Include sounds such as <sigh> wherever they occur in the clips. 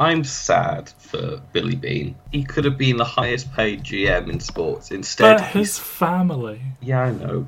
I'm sad for Billy Beane. He could have been the highest paid GM in sports. Instead, But his family. yeah, I know.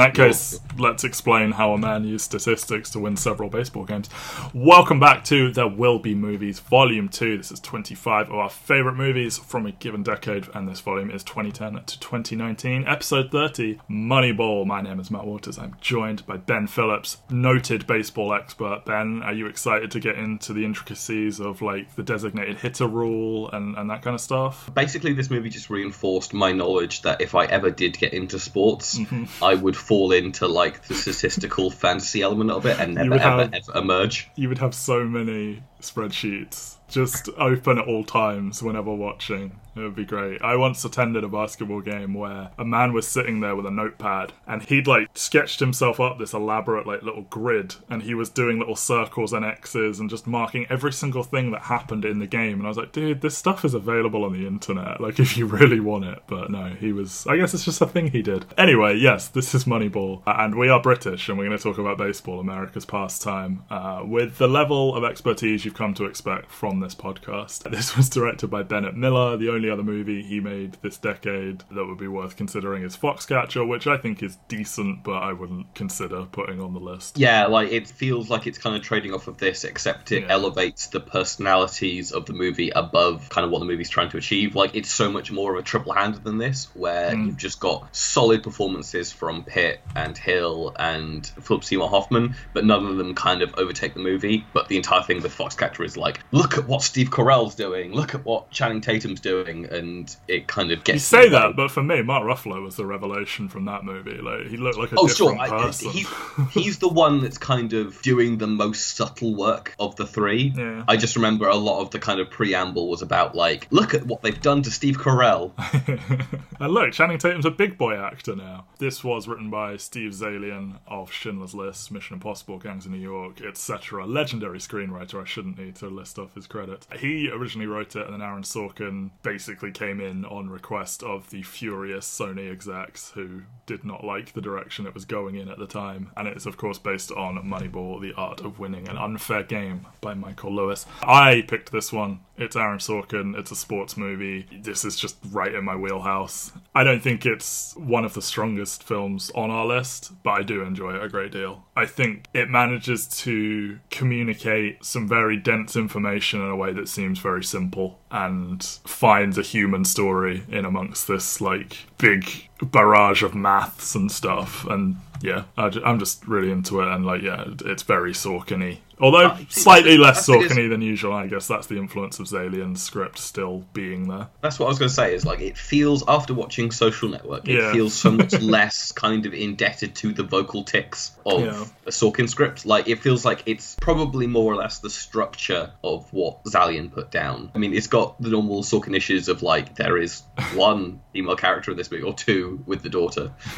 That case, let's explain how a man used statistics to win several baseball games. Welcome back to There Will Be Movies, Volume 2. This is 25 of our favourite movies from a given decade, and this volume is 2010 to 2019, Episode 30, Moneyball. My name is Matt Waters. I'm joined by Ben Phillips, noted baseball expert. Ben, are you excited to get into the intricacies of like the designated hitter rule and, and that kind of stuff? Basically, this movie just reinforced my knowledge that if I ever did get into sports, mm-hmm. I would fall into like the statistical fantasy element of it and never would ever have- ever emerge. you would have so many spreadsheets just open at all times whenever watching. It would be great. I once attended a basketball game where a man was sitting there with a notepad and he'd like sketched himself up this elaborate like little grid and he was doing little circles and X's and just marking every single thing that happened in the game. And I was like, dude, this stuff is available on the internet. Like if you really want it. But no, he was, I guess it's just a thing he did. Anyway, yes, this is Moneyball and we are British and we're going to talk about baseball, America's pastime, uh, with the level of expertise you've come to expect from this podcast. <laughs> This was directed by Bennett Miller. The only other movie he made this decade that would be worth considering is Foxcatcher, which I think is decent, but I wouldn't consider putting on the list. Yeah, like it feels like it's kind of trading off of this, except it Yeah. elevates the personalities of the movie above kind of what the movie's trying to achieve. Like it's so much more of a triple handed than this, where Hmm. you've just got solid performances from Pitt and Hill and Philip Seymour Hoffman, but none of them kind of overtake the movie. But the entire thing with Foxcatcher is like, look at what Steve Carell's doing, look at what Channing Tatum's doing, and it kind of gets. You say way. that, but for me, Mark Ruffalo was the revelation from that movie. Like he looked like a Oh, sure. different I, person. he, <laughs> he's the one that's kind of doing the most subtle work of the three. Yeah. I just remember a lot of the kind of preamble was about, like, look at what they've done to Steve Carell. and <laughs> uh, look, Channing Tatum's a big boy actor now. This was written by Steve Zaillian of Schindler's List, Mission Impossible, Gangs of New York, etc. Legendary screenwriter. I shouldn't need to list off his credits. He originally wrote it, and then Aaron Sorkin basically came in on request of the furious Sony execs who did not like the direction it was going in at the time. And it's of course based on Moneyball: The Art of Winning an Unfair Game by Michael Lewis. I picked this one. It's Aaron Sorkin. It's a sports movie. This is just right in my wheelhouse. I don't think it's one of the strongest films on our list, but I do enjoy it a great deal. I think it manages to communicate some very dense information in a way that seems very simple and finds a human story in amongst this like big barrage of maths and stuff and yeah I i'm just really into it and like yeah it's very sorkin although I think slightly less I think than usual i guess that's the influence of zaillian's script still being there That's what I was going to say, is like, it feels, after watching Social Network, it Yeah. feels so much <laughs> less kind of indebted to the vocal ticks of Yeah. a Sorkin script. Like, it feels like it's probably more or less the structure of what Zaillian put down. I mean, it's got the normal Sorkin issues of, like, there is <laughs> one female character in this movie, or two with the daughter. <laughs>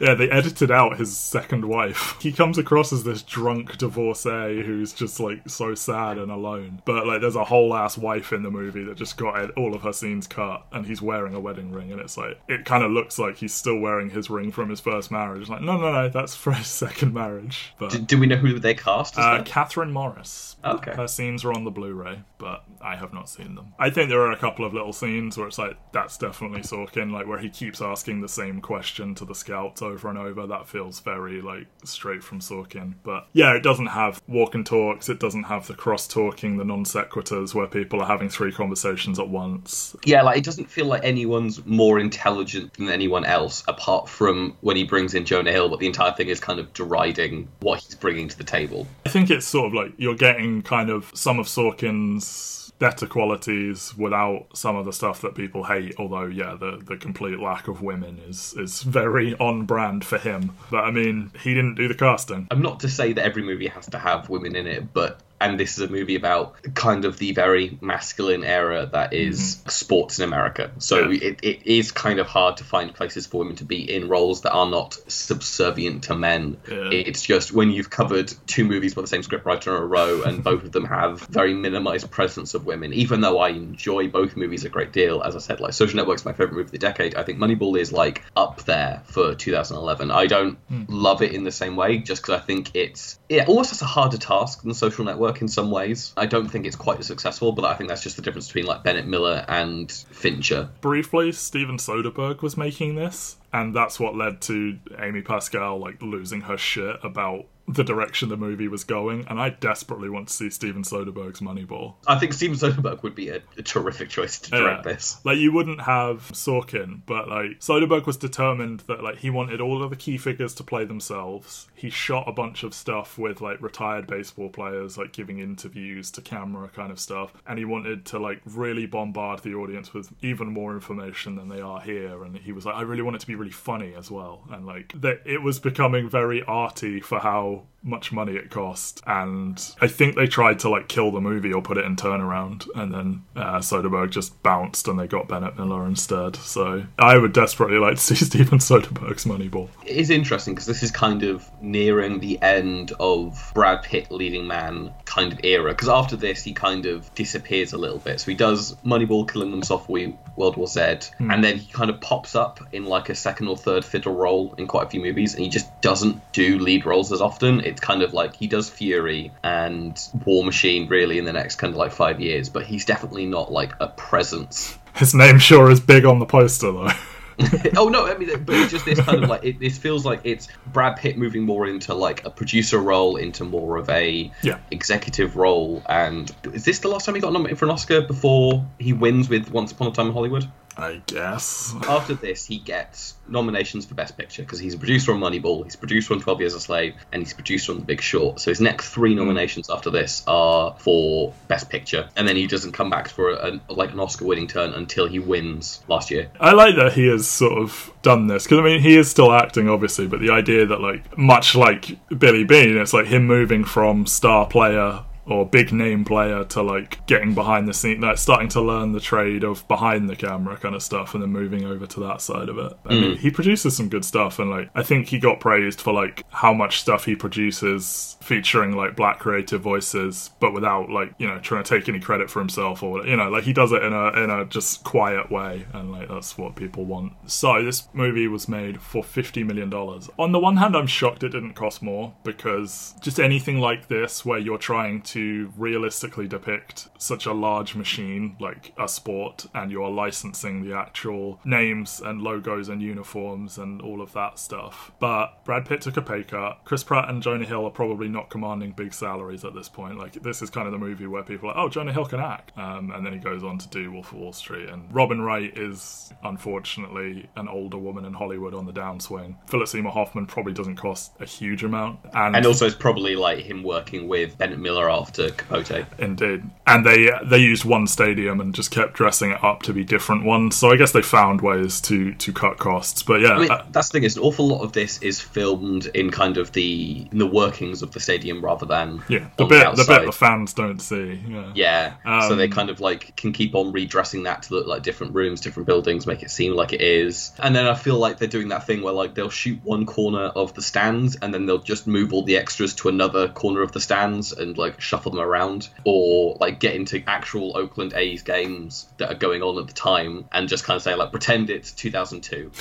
yeah, they edited out his second wife. He comes across as this drunk divorcee who's just like so sad and alone. But like, there's a whole ass wife in the movie that just got all of her scenes cut, and he's wearing a wedding ring, and it's like it kind of looks like he's still wearing his ring from his first marriage. Like, no, no, no, that's for his <laughs> second marriage. But Do, do we know who they cast? as uh? Kathryn Morris. Okay. Her scenes are on the Blu-ray, but I have not seen them. I think there are a couple of little scenes where it's like that's definitely Sorkin, like where he keeps asking the same question to the scouts over and over. That feels very like straight from Sorkin. But yeah, it doesn't have walk and talks. It doesn't have the cross talking, the non sequiturs where people are having three conversations at once. Yeah, like it doesn't feel like anyone's more intelligent than anyone else, apart from when he brings in Jonah Hill. But the entire thing is kind of deriding what he's bringing to the table. I think it's sort of like you're getting kind of some of Sorkin's better qualities without some of the stuff that people hate. Although, yeah, the the complete lack of women is is very on brand for him. But I mean, he didn't do the casting. I'm not to say that every movie has to have women in it, but and this is a movie about kind of the very masculine era that is sports in America. So Mm-hmm. Yeah. it, it is kind of hard to find places for women to be in roles that are not subservient to men. Yeah. It's just when you've covered two movies by the same scriptwriter in a row, and both of them have very minimized presence of women. Even though I enjoy both movies a great deal, as I said, like Social Network's my favorite movie of the decade. I think Moneyball is like up there for 2011. I don't love it in the same way, just because I think it's it almost has a harder task than Social Network in some ways. I don't think it's quite as successful, but I think that's just the difference between like Bennett Miller and Fincher. Briefly, Steven Soderbergh was making this, and that's what led to Amy Pascal like losing her shit about the direction the movie was going. And I desperately want to see Steven Soderbergh's Moneyball. I think Steven Soderbergh would be a, a terrific choice to direct Yeah. this. Like you wouldn't have Sorkin, but like Soderbergh was determined that like he wanted all of the key figures to play themselves. He shot a bunch of stuff with like retired baseball players, like giving interviews to camera kind of stuff, and he wanted to like really bombard the audience with even more information than they are here. And he was like, I really want it to be really funny as well, and like that it was becoming very arty for how know much money it cost and i think they tried to like kill the movie or put it in turnaround and then uh, soderbergh just bounced and they got bennett miller instead so i would desperately like to see <laughs> steven soderbergh's moneyball It is interesting because this is kind of nearing the end of Brad Pitt leading man kind of era. Because after this, he kind of disappears a little bit. So he does Moneyball, Killing Them Softly, World War Z, and then he kind of pops up in like a second or third fiddle role in quite a few movies, and he just doesn't do lead roles as often. It's kind of like he does Fury and War Machine really in the next kind of like five years, but he's definitely not like a presence his name sure is big on the poster though <laughs> oh no, I mean, but it's just this kind of like it. This feels like it's Brad Pitt moving more into like a producer role, into more of a Yeah. executive role. And is this the last time he got nominated for an Oscar before he wins with Once Upon a Time in Hollywood? I guess After this, he gets nominations for Best Picture because he's a producer on Moneyball, he's a producer on Twelve Years a Slave, and he's a producer on The Big Short. So his next three hmm. nominations after this are for Best Picture, and then he doesn't come back for a, like an Oscar-winning turn until he wins last year. I like that he has sort of done this because I mean he is still acting obviously, but the idea that like much like Billy Beane, it's like him moving from star player or big name player to like getting behind the scene, like starting to learn the trade of behind the camera kind of stuff, and then moving over to that side of it. I mean, mm. he produces some good stuff, and like I think he got praised for like how much stuff he produces featuring like black creative voices, but without like you know trying to take any credit for himself or you know like he does it in a in a just quiet way, and like that's what people want. So this movie was made for fifty million dollars. On the one hand, I'm shocked it didn't cost more because just anything like this where you're trying to realistically depict such a large machine like a sport and you're licensing the actual names and logos and uniforms and all of that stuff. But Brad Pitt took a pay cut. Chris Pratt and Jonah Hill are probably not commanding big salaries at this point. Like this is kind of the movie where people are, like, oh, Jonah Hill can act, um, and then he goes on to do Wolf of Wall Street. And Robin Wright is unfortunately an older woman in Hollywood on the downswing. Philip Seymour Hoffman probably doesn't cost a huge amount, and, And also, it's probably like him working with Bennett Miller after Capote. Indeed, and they they used one stadium and just kept dressing it up to be different ones. So I guess they found ways to to cut costs. But yeah, I mean, uh, that's the thing is, an awful lot of this is filmed in kind of the in the workings of the stadium rather than yeah, the bit the, outside. bit the fans don't see. Yeah, Yeah, so they Um, kind of like can keep on redressing that to look like different rooms, different buildings, make it seem like it is. And then I feel like they're doing that thing where like they'll shoot one corner of the stands and then they'll just move all the extras to another corner of the stands and like shuffle them around, or like get into actual Oakland A's games that are going on at the time and just kind of say like pretend it's 2002.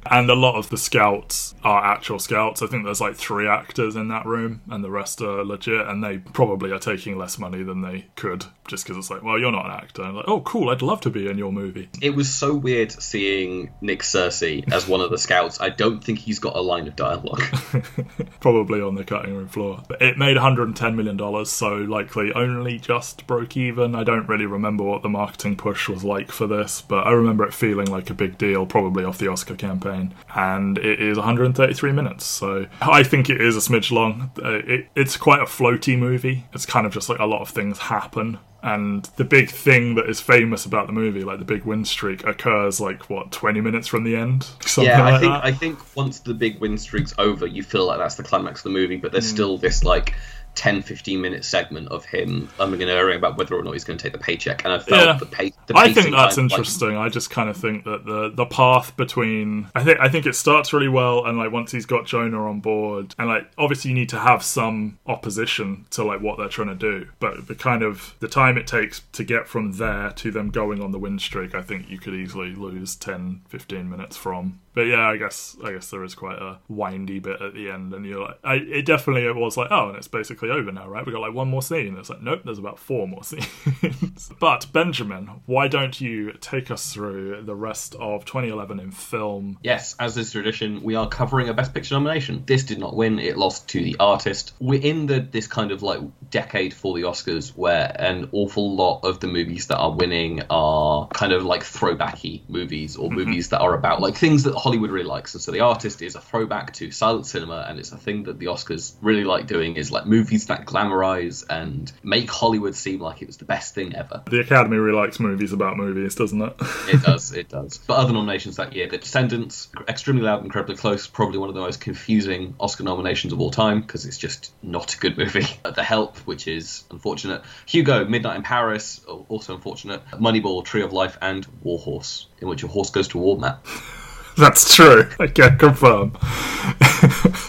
<laughs> and a lot of the scouts are actual scouts. I think there's like three actors in that room, and the rest are legit. And they probably are taking less money than they could, just because it's like, well, you're not an actor. And like, oh, cool, I'd love to be in your movie. It was so weird seeing Nick Searcy as one of the scouts. I don't think he's got a line of dialogue. <laughs> probably on the cutting room floor. But it made 110 million dollars, so likely only just broke even. I don't really remember what the marketing push was like for this, but I remember it feeling like a big deal, probably off the Oscar campaign. And it is 133 minutes, so I think it is a smidge long. Uh, it, it's quite a floaty movie. It's kind of just like a lot of things happen. And the big thing that is famous about the movie, like the big win streak, occurs like what 20 minutes from the end. Something yeah, I like think that. I think once the big win streak's over, you feel like that's the climax of the movie. But Mm. there's still this like 10, 15 minute segment of him umming about whether or not he's going to take the paycheck, and I felt Yeah. the, pa- the I think that's of, like, interesting. I just kind of think that the the path between I think I think it starts really well, and like once he's got Jonah on board, and like obviously you need to have some opposition to like what they're trying to do, but the kind of the time it takes to get from there to them going on the win streak, I think you could easily lose 10, 15 minutes from. But yeah, I guess I guess there is quite a windy bit at the end, and you're like, I, it definitely it was like, oh, and it's basically over now, right? We got like one more scene. It's like, nope, there's about four more <laughs> scenes. but Benjamin, why don't you take us through the rest of 2011 in film? Yes, as is tradition, we are covering a Best Picture nomination. This did not win; it lost to The Artist. We're in the this kind of like decade for the Oscars where an awful lot of the movies that are winning are kind of like throwbacky movies or mm-hmm. movies that are about like things that Hollywood really likes. And so The Artist is a throwback to silent cinema, and it's a thing that the Oscars really like doing is like movies that glamorize and make Hollywood seem like it was the best thing ever. The Academy really likes movies about movies, doesn't it? It <laughs> does, it does. But other nominations that year, The Descendants, Extremely Loud, and Incredibly Close, probably one of the most confusing Oscar nominations of all time because it's just not a good movie. <laughs> The Help, which is unfortunate. Hugo, Midnight in Paris, also unfortunate. Moneyball, Tree of Life, and War Horse, in which a horse goes to war, Matt. <laughs> That's true. I can confirm.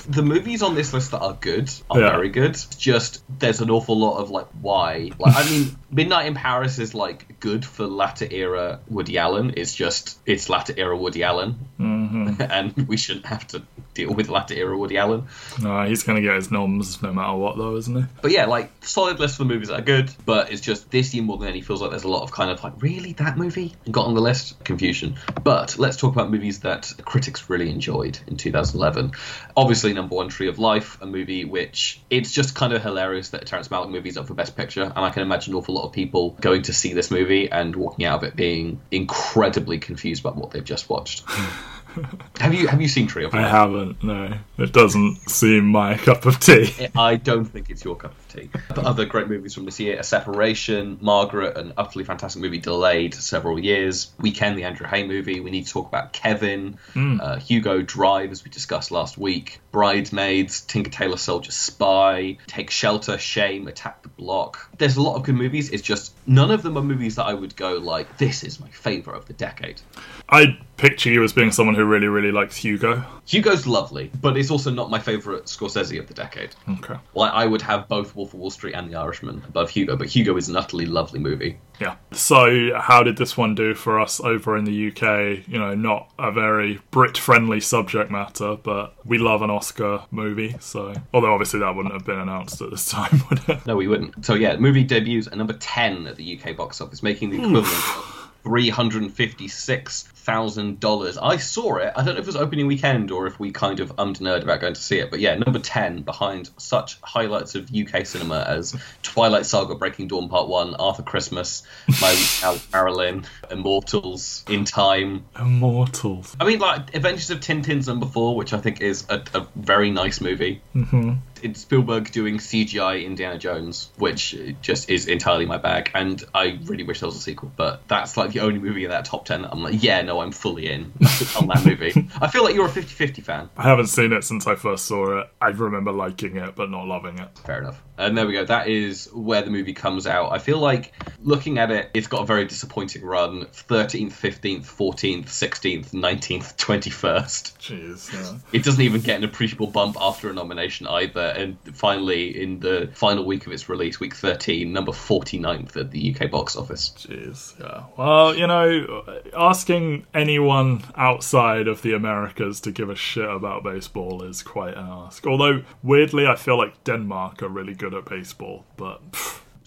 The movies on this list that are good are Yeah. very good. Just there's an awful lot of like why. Like I mean, <laughs> Midnight in Paris is like good for latter era Woody Allen. It's just it's latter era Woody Allen, Mm-hmm. <laughs> and we shouldn't have to deal with latter era Woody Allen. No, he's going to get his noms no matter what, though, isn't he? But yeah, like solid list for movies that are good, but it's just this year more than any feels like there's a lot of kind of like really that movie got on the list confusion. But let's talk about movies that critics really enjoyed in 2011. Obviously, number one, Tree of Life, a movie which it's just kind of hilarious that a Terrence Malick movie is up for Best Picture, and I can imagine an awful lot of people going to see this movie and walking out of it being incredibly confused about what they've just watched. <laughs> have you have you seen Tree of Life? I haven't, no. It doesn't seem my cup of tea. I don't think it's your cup of tea. But other great movies from this year: A Separation, Margaret, an utterly fantastic movie delayed several years. Weekend, the Andrew Haigh movie. We need to talk about Kevin, uh, Hugo Drive, as we discussed last week. Bridesmaids, Tinker Tailor Soldier Spy, Take Shelter, Shame, Attack the Block. There's a lot of good movies. It's just none of them are movies that I would go like, this is my favorite of the decade. I picture you as being someone who really, really likes Hugo. Hugo's lovely, but it's also not my favorite Scorsese of the decade. Okay. Like I would have both Wolf of Wall Street and The Irishman above Hugo, but Hugo is an utterly lovely movie. Yeah. So, how did this one do for us over in the UK? You know, not a very Brit friendly subject matter, but we love an Oscar movie. So, although obviously that wouldn't have been announced at this <laughs> time, would it? No, we wouldn't. So yeah, movie debuts at number ten at the UK box office, making the hmm. equivalent of three hundred and fifty-six thousand dollars. I saw it. I don't know if it was opening weekend or if we kind of ummed nerd about going to see it, but yeah, number ten behind such highlights of UK cinema as Twilight Saga: Breaking Dawn Part One, Arthur Christmas, My Week Out <laughs> Marilyn, Immortals, In Time. Immortals. I mean, like Adventures of Tintin's number four, which I think is a, a very nice movie. Mm-hmm. It's Spielberg doing CGI Indiana Jones, which just is entirely my bag, and I really wish there was a sequel. But that's like the only movie in that top ten that I'm like, yeah, no, I'm fully in on that movie. <laughs> I feel like you're a 50-50 fan. I haven't seen it since I first saw it. I remember liking it, but not loving it. Fair enough. And there we go. That is where the movie comes out. I feel like looking at it, it's got a very disappointing run. 13th, 15th, 14th, 16th, 19th, 21st. Jeez. Yeah. It doesn't even get an appreciable bump after a nomination either. Uh, and finally, in the final week of its release, week 13, number 49th at the UK box office. Jeez, yeah. Well, you know, asking anyone outside of the Americas to give a shit about baseball is quite an ask. Although, weirdly, I feel like Denmark are really good at baseball, but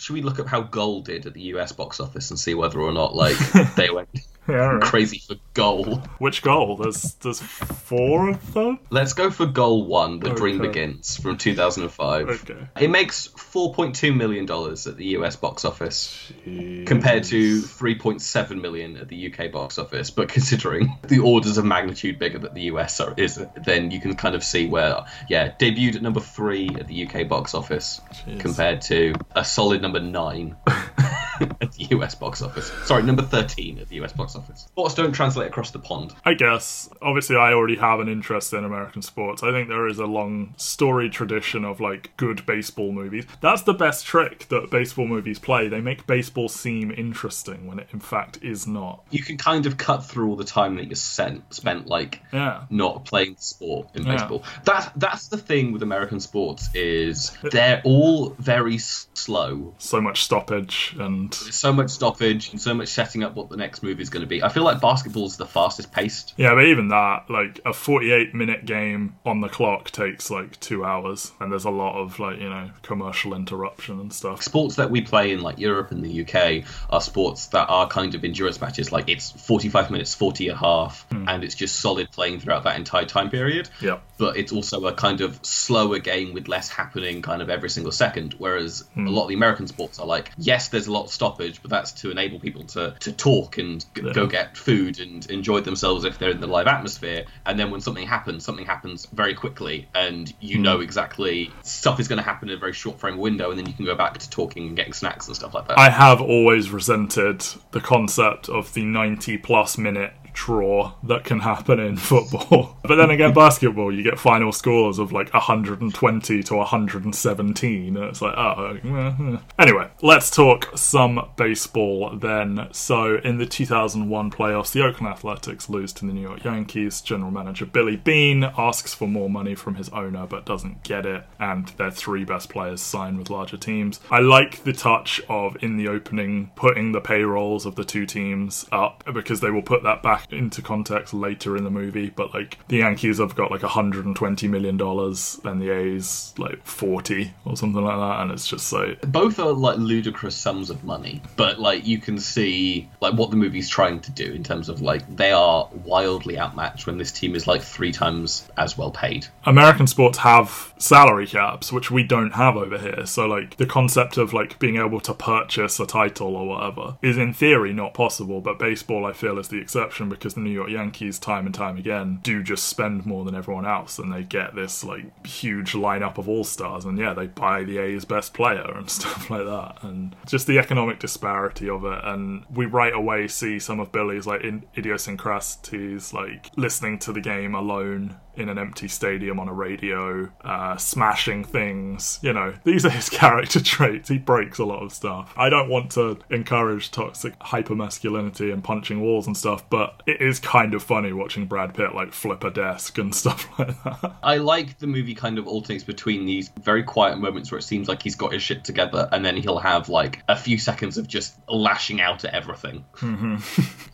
Should we look up how Goal did at the US box office and see whether or not like <laughs> they went yeah, right. crazy for Goal? Which goal? There's there's four of them. Let's go for Goal One: The Dream Begins from 2005. Okay. It makes 4.2 million dollars at the US box office. compared to 3.7 million at the UK box office. But considering the orders of magnitude bigger that the US are, is, then you can kind of see where, yeah, debuted at number three at the UK box office Jeez. compared to a solid number nine <laughs> <laughs> at the US box office. Sorry, number 13 at the US box office. Sports don't translate across the pond. I guess. Obviously, I already have an interest in American sports. I think there is a long story tradition of like good baseball movies. That's the best trick that baseball movies play. They make baseball seem interesting when it in fact is not. You can kind of cut through all the time that you sent, spent like Yeah. not playing sport in Yeah. baseball. That that's the thing with American sports is they're all very slow. So much stoppage and There's so much stoppage and so much setting up what the next movie is going to be. I feel like basketball's the fastest paced. yeah, but even that, like a 48 minute game on the clock takes like two hours, and there's a lot of like you know commercial interruption and stuff. Sports that we play in like Europe and the UK are sports that are kind of endurance matches. Like it's 45 minutes, 40 a half, and it's just solid playing throughout that entire time period. Yeah. but it's also a kind of slower game with less happening kind of every single second. Whereas Hmm. a lot of the American sports are like, yes, there's a lot of stoppage, but that's to enable people to, to talk and g- Yeah. go get food and enjoy themselves if they're in the live atmosphere. And then when something happens, something happens very quickly, and you Hmm. know exactly stuff is going to happen in a very short frame window, and then you can go back to talking and getting snacks and stuff like that. I have always resented the concept of the 90 plus minute draw that can happen in <laughs> football. But then again, basketball, you get final scores of like 120 to 117. And it's like, oh. eh. Anyway, let's talk some baseball then. So, in the 2001 playoffs, the Oakland Athletics lose to the New York Yankees. General manager Billy Beane asks for more money from his owner but doesn't get it, and their three best players sign with larger teams. I like the touch of in the opening putting the payrolls of the two teams up because they will put that back into context later in the movie. But like the Yankees have got like 120 million dollars, and the A's like 40 or something like that, and it's just like both are like ludicrous sums of money but like you can see like what the movie's trying to do in terms of like they are wildly outmatched when this team is like three times as well paid American sports have salary caps, which we don't have over here. So, like, the concept of like being able to purchase a title or whatever is in theory not possible. But baseball, I feel, is the exception because the New York Yankees, time and time again, do just spend more than everyone else, and they get this like huge lineup of all stars. And yeah, they buy the A's best player <laughs> and stuff like that, and just the economic disparity of it. And we right away see some of Billy's like idiosyncrasies, like listening to the game alone in an empty stadium on a radio, uh, smashing things. You know, these are his <laughs> character traits. He breaks a lot of stuff. I don't want to encourage toxic hypermasculinity and punching walls and stuff, but it is kind of funny watching Brad Pitt like flip a desk and <laughs> stuff like that. i like the movie kind of alternates between these very quiet moments where it seems like he's got his shit together and then he'll have like a few seconds of just lashing out at everything <laughs>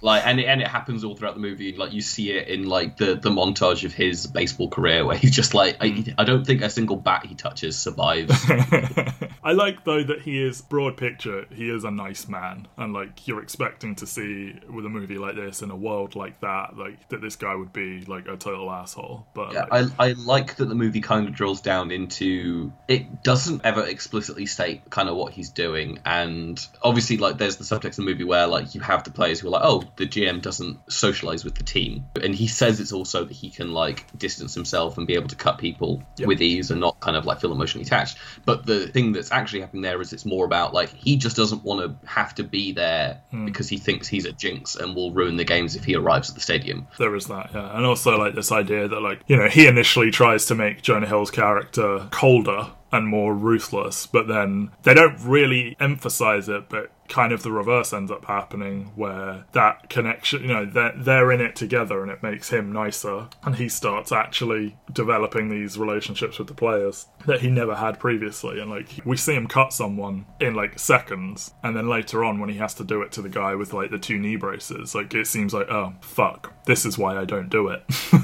like and it, and it happens all throughout the movie like you see it in like the the montage of his baseball career where he's just like I, hmm. I don't think a single bat he touches survives <laughs> I like though that he is broad picture. He is a nice man, and like you're expecting to see with a movie like this in a world like that, like that this guy would be like a total asshole. But Yeah, like, I, I like that the movie kind of drills down into it doesn't ever explicitly state kind of what he's doing and obviously like there's the subtext of the movie where like you have the players who are like oh the GM doesn't socialize with the team and he says it's also that he can like distance himself and be able to cut people Yep. with ease and not kind of like feel emotionally attached. But the thing that's actually happening there is it's more about like he just doesn't want to have to be there hmm. because he thinks he's a jinx and will ruin the games if he arrives at the stadium. There is that, yeah, and also like this idea that like you know he initially tries to make Jonah Hill's character colder and more ruthless, but then they don't really emphasize it, but kind of the reverse ends up happening where that connection you know they're, they're in it together and it makes him nicer. And he starts actually developing these relationships with the players that he never had previously. And like we see him cut someone in like seconds. And then later on when he has to do it to the guy with like the two knee braces like it seems like oh fuck this is why i don't do it. <laughs>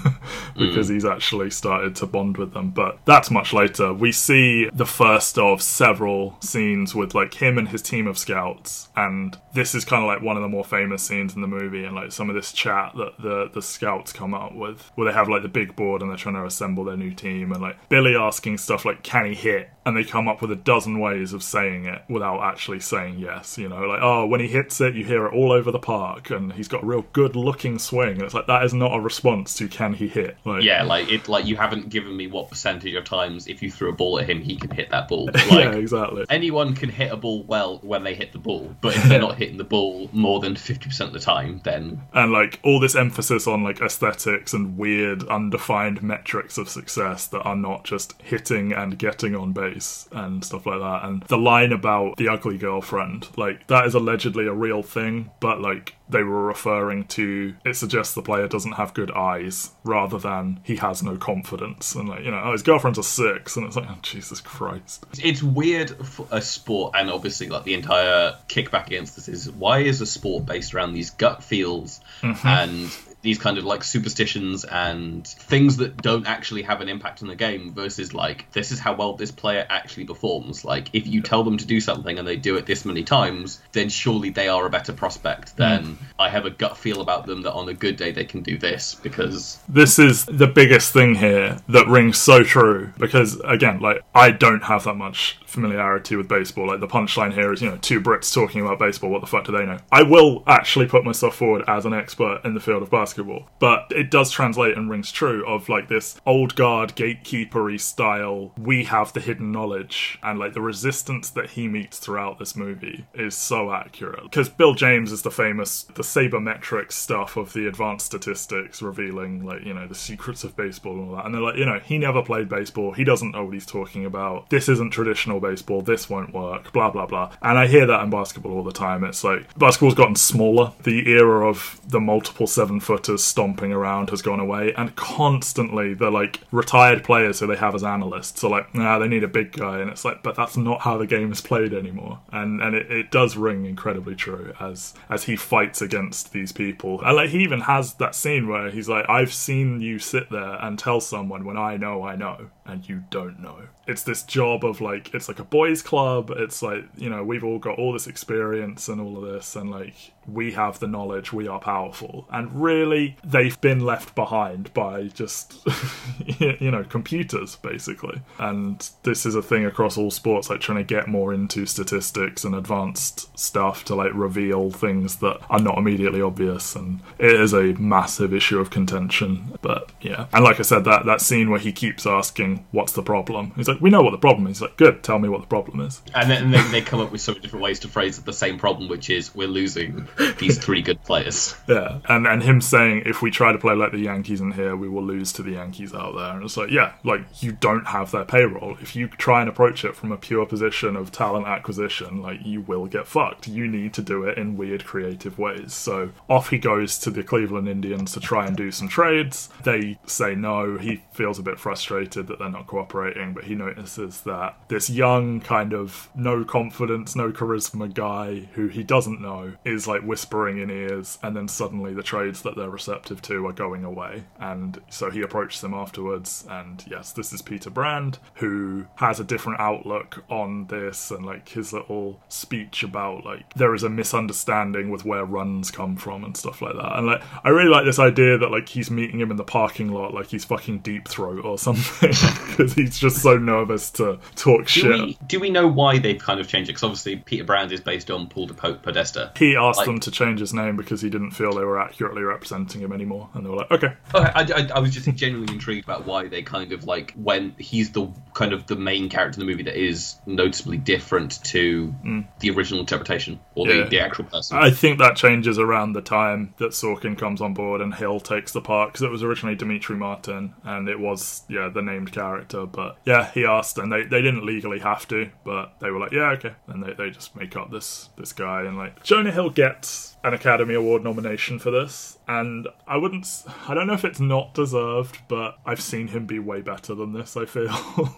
Because mm. he's actually started to bond with them. But that's much later. We see the first of several scenes with like him and his team of scouts and this is kind of like one of the more famous scenes in the movie and like some of this chat that the the scouts come up with where they have like the big board and they're trying to assemble their new team and like billy asking stuff like can he hit and they come up with a dozen ways of saying it without actually saying yes. You know, like, oh, when he hits it, you hear it all over the park, and he's got a real good looking swing. And it's like, that is not a response to can he hit? Like, Yeah, like it, like you haven't given me what percentage of times if you threw a ball at him, he can hit that ball. <laughs> Like, yeah, exactly. anyone can hit a ball well when they hit the ball, but if <laughs> they're not hitting the ball more than fifty percent of the time, then and like all this emphasis on like aesthetics and weird undefined metrics of success that are not just hitting and getting on base and stuff like that. And the line about the ugly girlfriend like that is allegedly a real thing but like they were referring to it suggests the player doesn't have good eyes rather than he has no confidence. And like you know oh, his girlfriend's a six and it's like oh, jesus christ. It's weird for a sport, and obviously like the entire kickback against this is why is a sport based around these gut feels mm-hmm. and these kind of like superstitions and things that don't actually have an impact on the game versus like this is how well this player actually performs. Like if you tell them to do something and they do it this many times, then surely they are a better prospect hmm. than I have a gut feel about them that on a good day they can do this because this is the biggest thing here that rings so true because again like i don't have that much familiarity with baseball. Like the punchline here is you know two brits talking about baseball. What the fuck do they know? I will actually put myself forward as an expert in the field of basketball but it does translate and rings true of like this old guard gatekeepery style we have the hidden knowledge and like the resistance that he meets throughout this movie is so accurate. Because bill james is the famous the sabermetrics stuff of the advanced statistics revealing like you know the secrets of baseball and all that. And they're like you know he never played baseball. He doesn't know what he's talking about. This isn't traditional baseball. This won't work. Blah blah blah. And i hear that in basketball all the time. It's like basketball's gotten smaller. The era of the multiple seven footers stomping around has gone away and constantly the like retired players who they have as analysts are like nah they need a big guy and it's like but that's not how the game is played anymore. And and it, it does ring incredibly true as as he fights against these people. And like he even has that scene where he's like i've seen you sit there and tell someone when i know i know and you don't know it's this job of like it's like a boys club. It's like you know we've all got all this experience and all of this and like we have the knowledge we are powerful. And really they've been left behind by just <laughs> you know computers basically. And this is a thing across all sports like trying to get more into statistics and advanced stuff to like reveal things that are not immediately obvious. And it is a massive issue of contention. But yeah. And like i said that that scene where he keeps asking what's the problem? He's like we know what the problem is he's like good tell me what the problem is and then they, they come up with so many different ways to phrase the same problem, which is we're losing these three good players. <laughs> Yeah, and and him saying if we try to play like the Yankees in here, we will lose to the Yankees out there. And it's like, yeah, like you don't have their payroll. If you try and approach it from a pure position of talent acquisition, like you will get fucked. You need to do it in weird, creative ways. So off he goes to the Cleveland Indians to try and do some trades. They say no. He feels a bit frustrated that they're not cooperating, but he notices that this young kind of no confidence, no charisma guy who he doesn't know is like whispering in ears, and then suddenly the trades that they're receptive to are going away. And so he approaches them afterwards, and yes, this is Peter Brand, who has a different outlook on this, and like his little speech about like there is a misunderstanding with where runs come from and stuff like that. And like I really like this idea that like he's meeting him in the parking lot like he's fucking deep throat or something <laughs> because he's just so nervous to talk Do shit. we, do we know why they've kind of changed it? Because obviously Peter Brand is based on Paul de Po- Podesta. He asked Like- them to change his name because he didn't feel they were accurately representing him anymore, and they were like, "Okay, Okay, I, I, I was just <laughs> genuinely intrigued about why they kind of like when he's the kind of the main character in the movie that is noticeably different to the original interpretation or Mm. Yeah. the, the actual person. I think that changes around the time that Sorkin comes on board and Hill takes the part because it was originally Demetri Martin and it was yeah the named character. But yeah, he asked and they, they didn't legally have to, but they were like yeah okay, and they, they just make up this this guy and like Jonah Hill gets an Academy Award nomination for this, and I wouldn't I don't know if it's not deserved, but I've seen him be way better than this. I feel.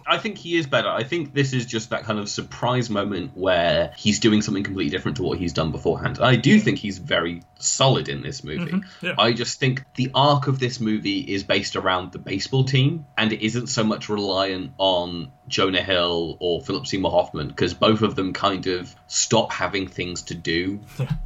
<laughs> I think he is better. I think this is just that kind of surprise moment where he's doing something completely different to what he's done beforehand. I do think he's very solid in this movie. Mm-hmm. yeah. I just think the arc of this movie is based around the baseball team and it isn't so much reliant on Jonah Hill or Philip Seymour Hoffman because both of them kind of stop having things to do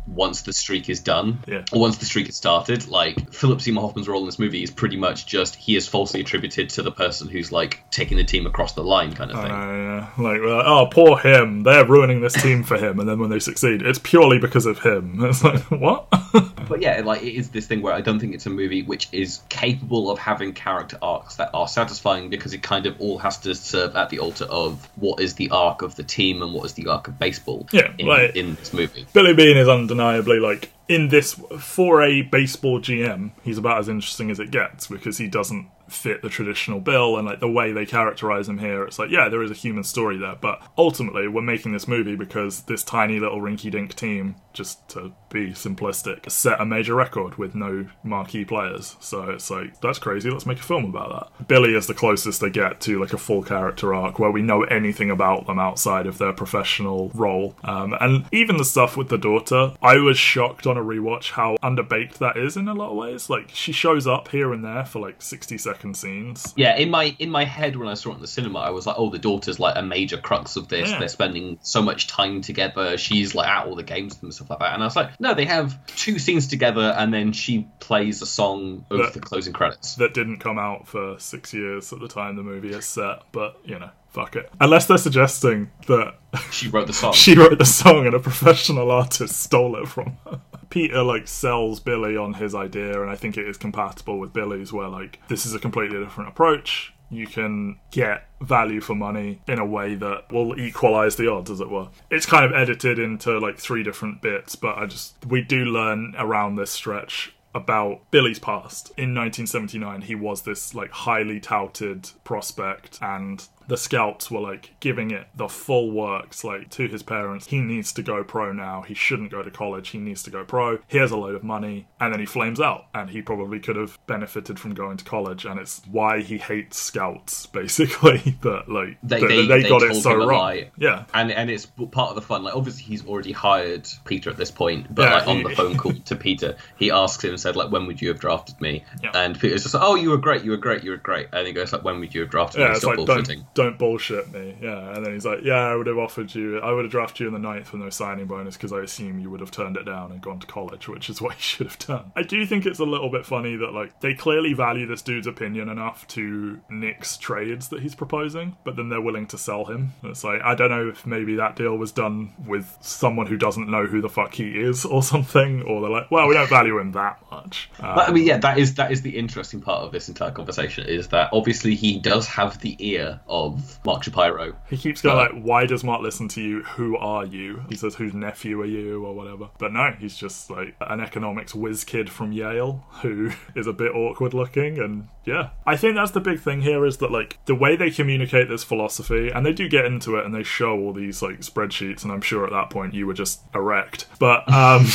once the streak is done Yeah. or once the streak is started. Like Philip Seymour Hoffman's role in this movie is pretty much just he is falsely attributed to the person who's like taking the team across the line kind of thing. know, yeah. Like, well, oh, poor him. They're ruining this team for him, and then when they succeed, it's purely because of him. <laughs> It's like, what? <laughs> But yeah, like it is this thing where I don't think it's a movie which is capable of having character arcs that are satisfying because it kind of all has to serve at the altar of what is the arc of the team and what is the arc of baseball Yeah, in, like- in this movie. Billy Beane is undeniably like in this for a baseball GM, he's about as interesting as it gets because he doesn't fit the traditional bill and like the way they characterize him here it's like yeah there is a human story there but ultimately we're making this movie because this tiny little rinky-dink team just to be simplistic set a major record with no marquee players. So it's like that's crazy let's make a film about that. Billy is the closest they get to like a full character arc where we know anything about them outside of their professional role. Um, and even the stuff with the daughter i was shocked on a rewatch how underbaked that is in a lot of ways. Like she shows up here and there for like 60 second scenes Yeah, in my in my head when I saw it in the cinema, I was like, "Oh, the daughter's like a major crux of this. Yeah. They're spending so much time together. She's like at all the games and stuff like that." And I was like, "No, they have two scenes together, and then she plays a song over But- the closing credits." that didn't come out for six years at the time the movie is set but you know fuck it unless they're suggesting that She wrote the song. <laughs> she wrote the song and a professional artist stole it from her. Peter like sells Billy on his idea, and I think it is compatible with Billy's, where like this is a completely different approach. You can get value for money in a way that will equalize the odds, as it were. It's kind of edited into like three different bits, but I just we do learn around this stretch about Billy's past. In 1979, he was this like highly touted prospect, and the scouts were like giving it the full works, like to his parents. He needs to go pro now. He shouldn't go to college. He needs to go pro. Here's a load of money, and then he flames out. And he probably could have benefited from going to college, and it's why he hates scouts, <laughs> basically. that like They- that they- they they got it so him a wrong. lie. Yeah, and and it's part of the fun. Like obviously he's already hired Peter at this point, but Yeah, like on the <laughs> phone call to Peter, he asks him and said like, "When would you have drafted me?" Yeah. And Peter's just like, "Oh, you were great, you were great, you were great." And he goes like, "When would you have drafted Yeah, me?" it's Stop like bullshitting. Don't bullshit me. Yeah, and then he's like, yeah, I would have offered you, I would have drafted you in the ninth with no signing bonus because I assume you would have turned it down and gone to college, which is <laughs> what you should have done. I do think it's a little bit funny that like they clearly value this dude's opinion enough to nix trades that he's proposing, but then they're willing to sell him. It's like I don't know if maybe that deal was done with someone who doesn't know who the fuck he is or <laughs> something, or they're like, well, we don't value him that much. Uh, But I mean, yeah, that is that is the interesting part of this entire conversation is that obviously he does have the ear of Mark Shapiro. He keeps going like, "Why does Mark listen to you? Who are you?" He says, "Whose nephew are you?" or whatever. But no, he's just like an economics whiz kid from Yale who <laughs> is a bit awkward looking, and yeah, I think that's the big thing here is that like the way they communicate this philosophy, and they do get into it, and they show all these like spreadsheets, and I'm sure at that point you were just erect, but um, <laughs>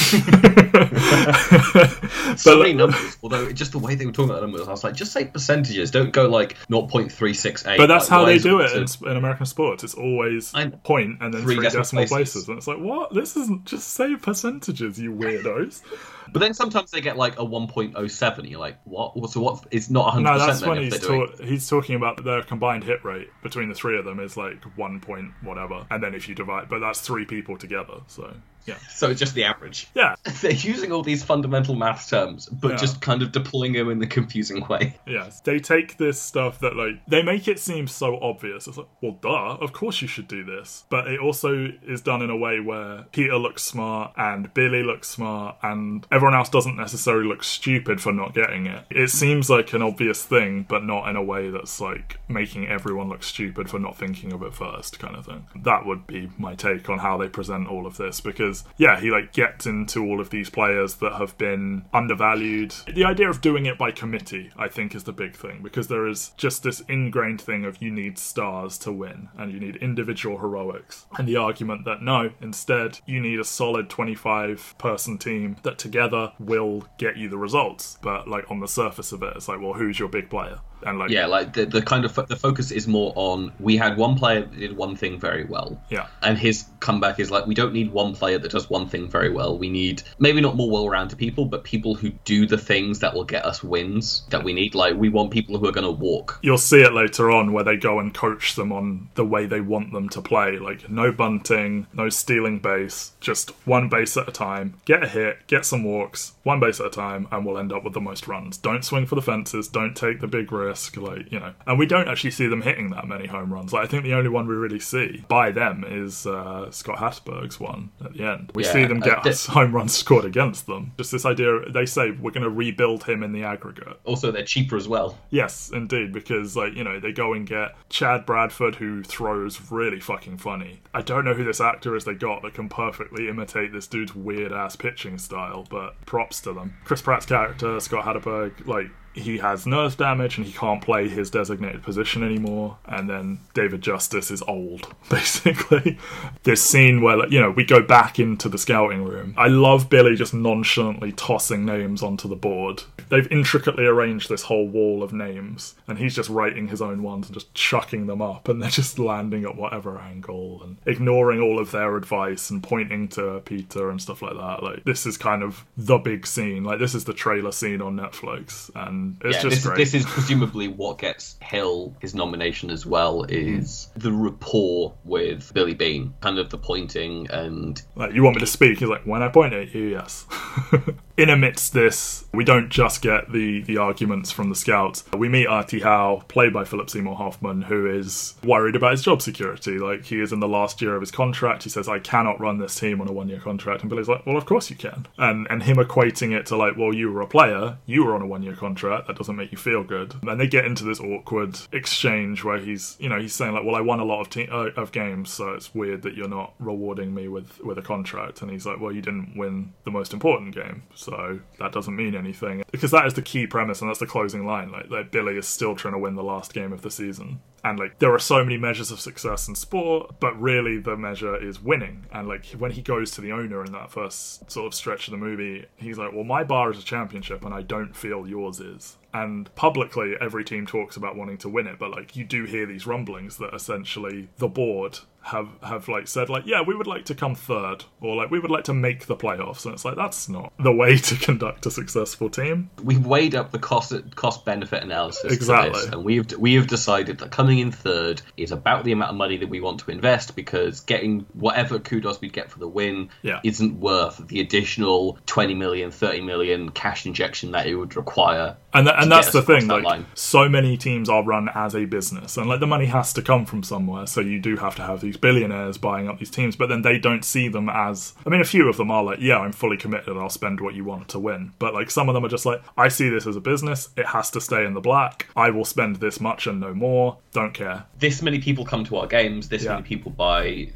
<laughs> So But- many numbers, although just the way they were talking about numbers, I was like, just say percentages. Don't go like 0.368. But that's like, how they do it in, in American sports. It's always I know. point and then Three three, decimal decimal places. places. And it's like, what? This isn't just say percentages, you weirdos. <laughs> But then sometimes they get like a 1.07. You're like, what? So what? It's not 100. no, that's when he's ta- he's talking about their combined hit rate between the three of them is like one point whatever, and then if you divide, but that's three people together. So yeah, So it's just the average. yeah, <laughs> They're using all these fundamental math terms, but Yeah. just kind of deploying them in the confusing way. Yes, they take this stuff that like they make it seem so obvious. It's like, well, duh, of course you should do this. But it also is done in a way where Peter looks smart and Billy looks smart, and everyone else doesn't necessarily look stupid for not getting it. It seems like an obvious thing, but not in a way that's like making everyone look stupid for not thinking of it first, kind of thing. That would be my take on how they present all of this because yeah, he like gets into all of these players that have been undervalued. The idea of doing it by committee, I think, is the big thing because there is just this ingrained thing of you need stars to win and you need individual heroics. And the argument that no, instead, you need a solid 25 person team that together will get you the results. But like on the surface of it, it's like, well, who's your big player? And like Yeah, like the, the kind of fo- the focus is more on we had one player that did one thing very well. Yeah. And his comeback is like we don't need one player that does one thing very well. We need maybe not more well-rounded people, but people who do the things that will get us wins that we need. Like we want people who are going to walk. You'll see it later on where they go and coach them on the way they want them to play. Like, no bunting, no stealing base, just one base at a time. Get a hit, get some walks, one base at a time, and we'll end up with the most runs. Don't swing for the fences, don't take the big risk, like, you know. And we don't actually see them hitting that many home runs. Like, I think the only one we really see by them is uh, Scott Hatteberg's one at the end. We Yeah, see them uh, get th- <laughs> home runs scored against them. Just this idea, they say we're going to rebuild him in the aggregate. Also, they're cheaper as well. Yes, indeed, because like you know they go and get Chad Bradford, who throws really fucking funny. I don't know who this actor is they got that can perfectly imitate this dude's weird ass pitching style, but props to them. Chris Pratt's character Scott Hatterberg, like he has nerve damage and he can't play his designated position anymore. And then David Justice is old, <laughs> basically. this scene where, you know, we go back into the scouting room. I love Billy just nonchalantly tossing names onto the board. They've intricately arranged this whole wall of names, and he's just writing his own ones and just chucking them up, and they're just landing at whatever angle and ignoring all of their advice and pointing to Peter and stuff like that. Like, this is kind of the big scene. Like, this is the trailer scene on Netflix, and it's yeah, just this, great. this is presumably what gets Hill his nomination as well hmm. is the rapport with Billy Beane, kind of the pointing and Like, you want me to speak? He's like, when I point at you, yes. <laughs> In amidst this, we don't just get the, the arguments from the scouts. We meet Artie Howe, played by Philip Seymour Hoffman, who is worried about his job security. Like, he is in the last year of his contract. He says, I cannot run this team on a one year contract. And Billy's like, well, of course you can. And, and him equating it to, like, well, you were a player, you were on a one year contract. That doesn't make you feel good. And they get into this awkward exchange where he's, you know, he's saying, like, well, I won a lot of, te- uh, of games, so it's weird that you're not rewarding me with, with a contract. And he's like, well, you didn't win the most important game, so that doesn't mean anything. Because that is the key premise, and that's the closing line. Like, like Billy is still trying to win the last game of the season. And like there are so many measures of success in sport, but really the measure is winning. And like when he goes to the owner in that first sort of stretch of the movie, he's like, "Well, my bar is a championship, and I don't feel yours is." And publicly, every team talks about wanting to win it, but like you do hear these rumblings that essentially the board have have like said like, "Yeah, we would like to come third, or like we would like to make the playoffs." And it's like that's not the way <laughs> to conduct a successful team. we've weighed up the cost cost benefit analysis Exactly. this, and we've we have decided that coming in third is about the amount of money that we want to invest because getting whatever kudos we'd get for the win Yeah. isn't worth the additional 20 million 30 million cash injection that it would require And, th- and that's the thing. that Like, line. so many teams are run as a business, and like the money has to come from somewhere. So you do have to have these billionaires buying up these teams, but then they don't see them as. I mean, a few of them are like, "Yeah, I'm fully committed. I'll spend what you want to win." But like some of them are just like, "I see this as a business. It has to stay in the black. I will spend this much and no more. Don't care." this many people come to our games this Yeah. many people buy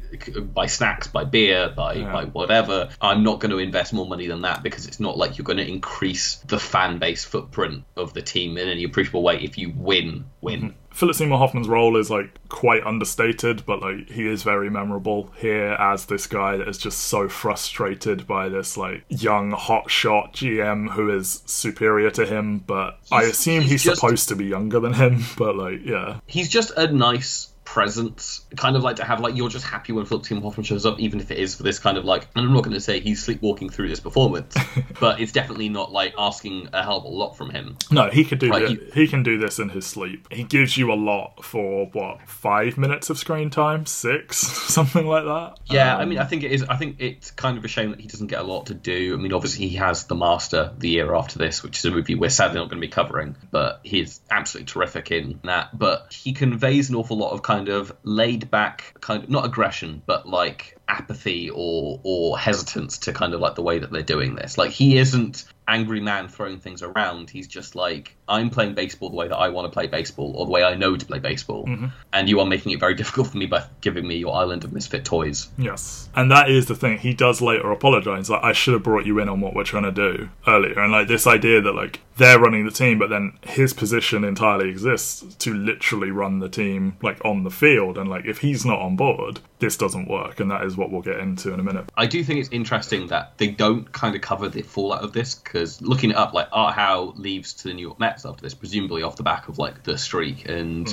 buy snacks buy beer buy Yeah. buy whatever i'm not going to invest more money than that because it's not like you're going to increase the fan base footprint of the team in any appreciable way if you win win mm-hmm. Philip Seymour Hoffman's role is like quite understated, but like he is very memorable here as this guy that is just so frustrated by this like young hotshot GM who is superior to him, but I assume he's he's, just- supposed to be younger than him, <laughs> but like yeah. he's just a nice presence kind of like to have like you're just happy when Philip Seymour Hoffman shows up even if it is for this kind of like and I'm not going to say he's sleepwalking through this performance <laughs> but it's definitely not like asking a hell of a lot from him No, he could do Right, thi- he can do this in his sleep. He gives you a lot for what five minutes of screen time, six, <laughs> something like that. Yeah, Um, I mean, I think it is. I think it's kind of a shame that he doesn't get a lot to do. I mean, obviously he has The Master the year after this, which is a movie we're sadly not going to be covering, but he's absolutely terrific in that. But he conveys an awful lot of kind of laid back, kind of not aggression, but like apathy or or hesitance to kind of like the way that they're doing this. Like he isn't angry man throwing things around. He's just like I'm playing baseball the way that I want to play baseball or the way I know to play baseball, mm-hmm. and you are making it very <laughs> difficult for me by giving me your island of misfit toys. Yes, and that is the thing. He does later apologize. Like, I should have brought you in on what we're trying to do earlier, and like this idea that like they're running the team, but then his position entirely exists to literally run the team like on the field, and like if he's not on board, this doesn't work, and that is what we'll get into in a minute. I do think it's interesting that they don't kind of cover the fallout of this because looking it up, like Art Howe leaves to the New York Mets after this, presumably off the back of like the streak and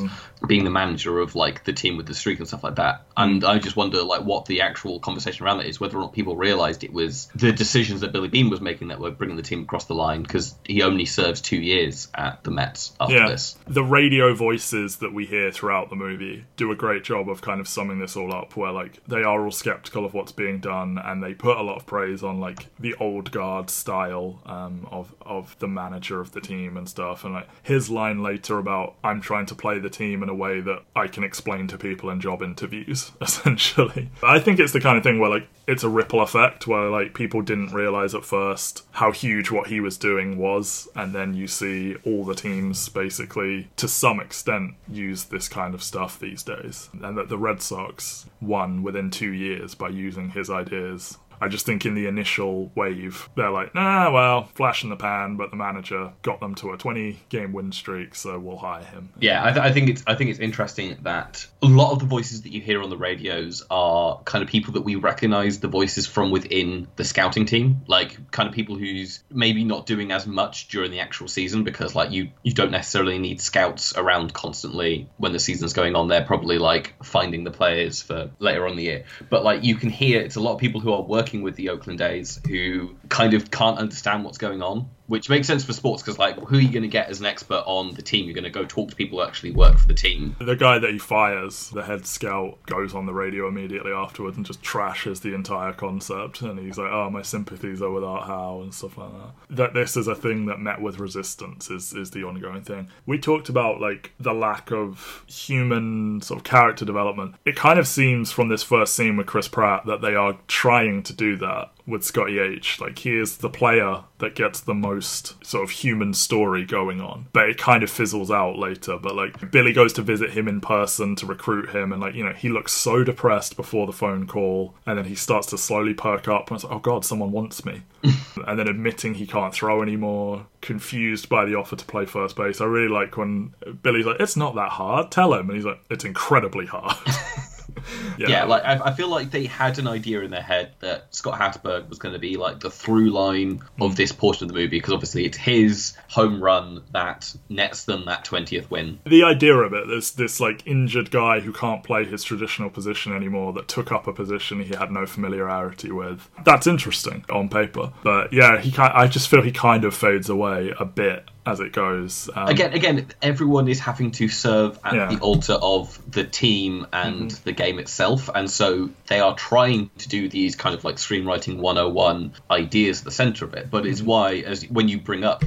being the manager of like the team with the streak and stuff like that. And I just wonder like what the actual conversation around that is, whether or not people realised it was the decisions that Billy Beane was making that were bringing the team across the line because he only serves two years at the Mets after Yeah, this. the radio voices that we hear throughout the movie do a great job of kind of summing this all up. Where like they are all skeptical of what's being done, and they put a lot of praise on like the old guard style um, Um, of of the manager of the team and stuff. And like his line later about I'm trying to play the team in a way that I can explain to people in job interviews. <laughs> Essentially, I think it's the kind of thing where like it's a ripple effect where like people didn't realize at first how huge what he was doing was and then you see all the teams basically to some extent use this kind of stuff these days and that the red sox won within two years by using his ideas I just think in the initial wave, they're like, nah, well, flash in the pan, but the manager got them to a 20 game win streak, so we'll hire him. Yeah, I, th- I think it's I think it's interesting that a lot of the voices that you hear on the radios are kind of people that we recognize the voices from within the scouting team, like kind of people who's maybe not doing as much during the actual season because like you you don't necessarily need scouts around constantly when the season's going on. They're probably like finding the players for later on the year, but like you can hear it's a lot of people who are working with the Oakland A's who kind of can't understand what's going on which makes sense for sports because like who are you going to get as an expert on the team you're going to go talk to people who actually work for the team The guy that he fires, the head scout, goes on the radio immediately afterwards and just trashes the entire concept. And he's like, "Oh, my sympathies are with Art Howe and stuff like that." That this is a thing that met with resistance is is the ongoing thing. We talked about like the lack of human sort of character development. It kind of seems from this first scene with Chris Pratt that they are trying to do that with Scotty H. Like he is the player that gets the most sort of human story going on, but it kind of fizzles out later. But like Billy goes to visit him in person to recruit him, and like you know he looks so depressed before the phone call, and then he starts to slowly perk up, and it's like, oh god, someone wants me, <laughs> and then admitting he can't throw anymore, confused by the offer to play first base. I really like when Billy's like, it's not that hard, tell him, and he's like, it's incredibly hard. <laughs> <laughs> yeah, like I, I feel like they had an idea in their head that Scott Hatteberg was going to be like the through line of mm. this portion of the movie because obviously it's his home run that nets them that 20th win. The idea of it there's this like injured guy who can't play his traditional position anymore that took up a position he had no familiarity with. That's interesting on paper but yeah he i just feel he kind of fades away a bit as it goes um, again again everyone is having to serve at Yeah. the altar of the team and the game itself and so they are trying to do these kind of like screenwriting 101 ideas at the center of it. But it's why as when you bring up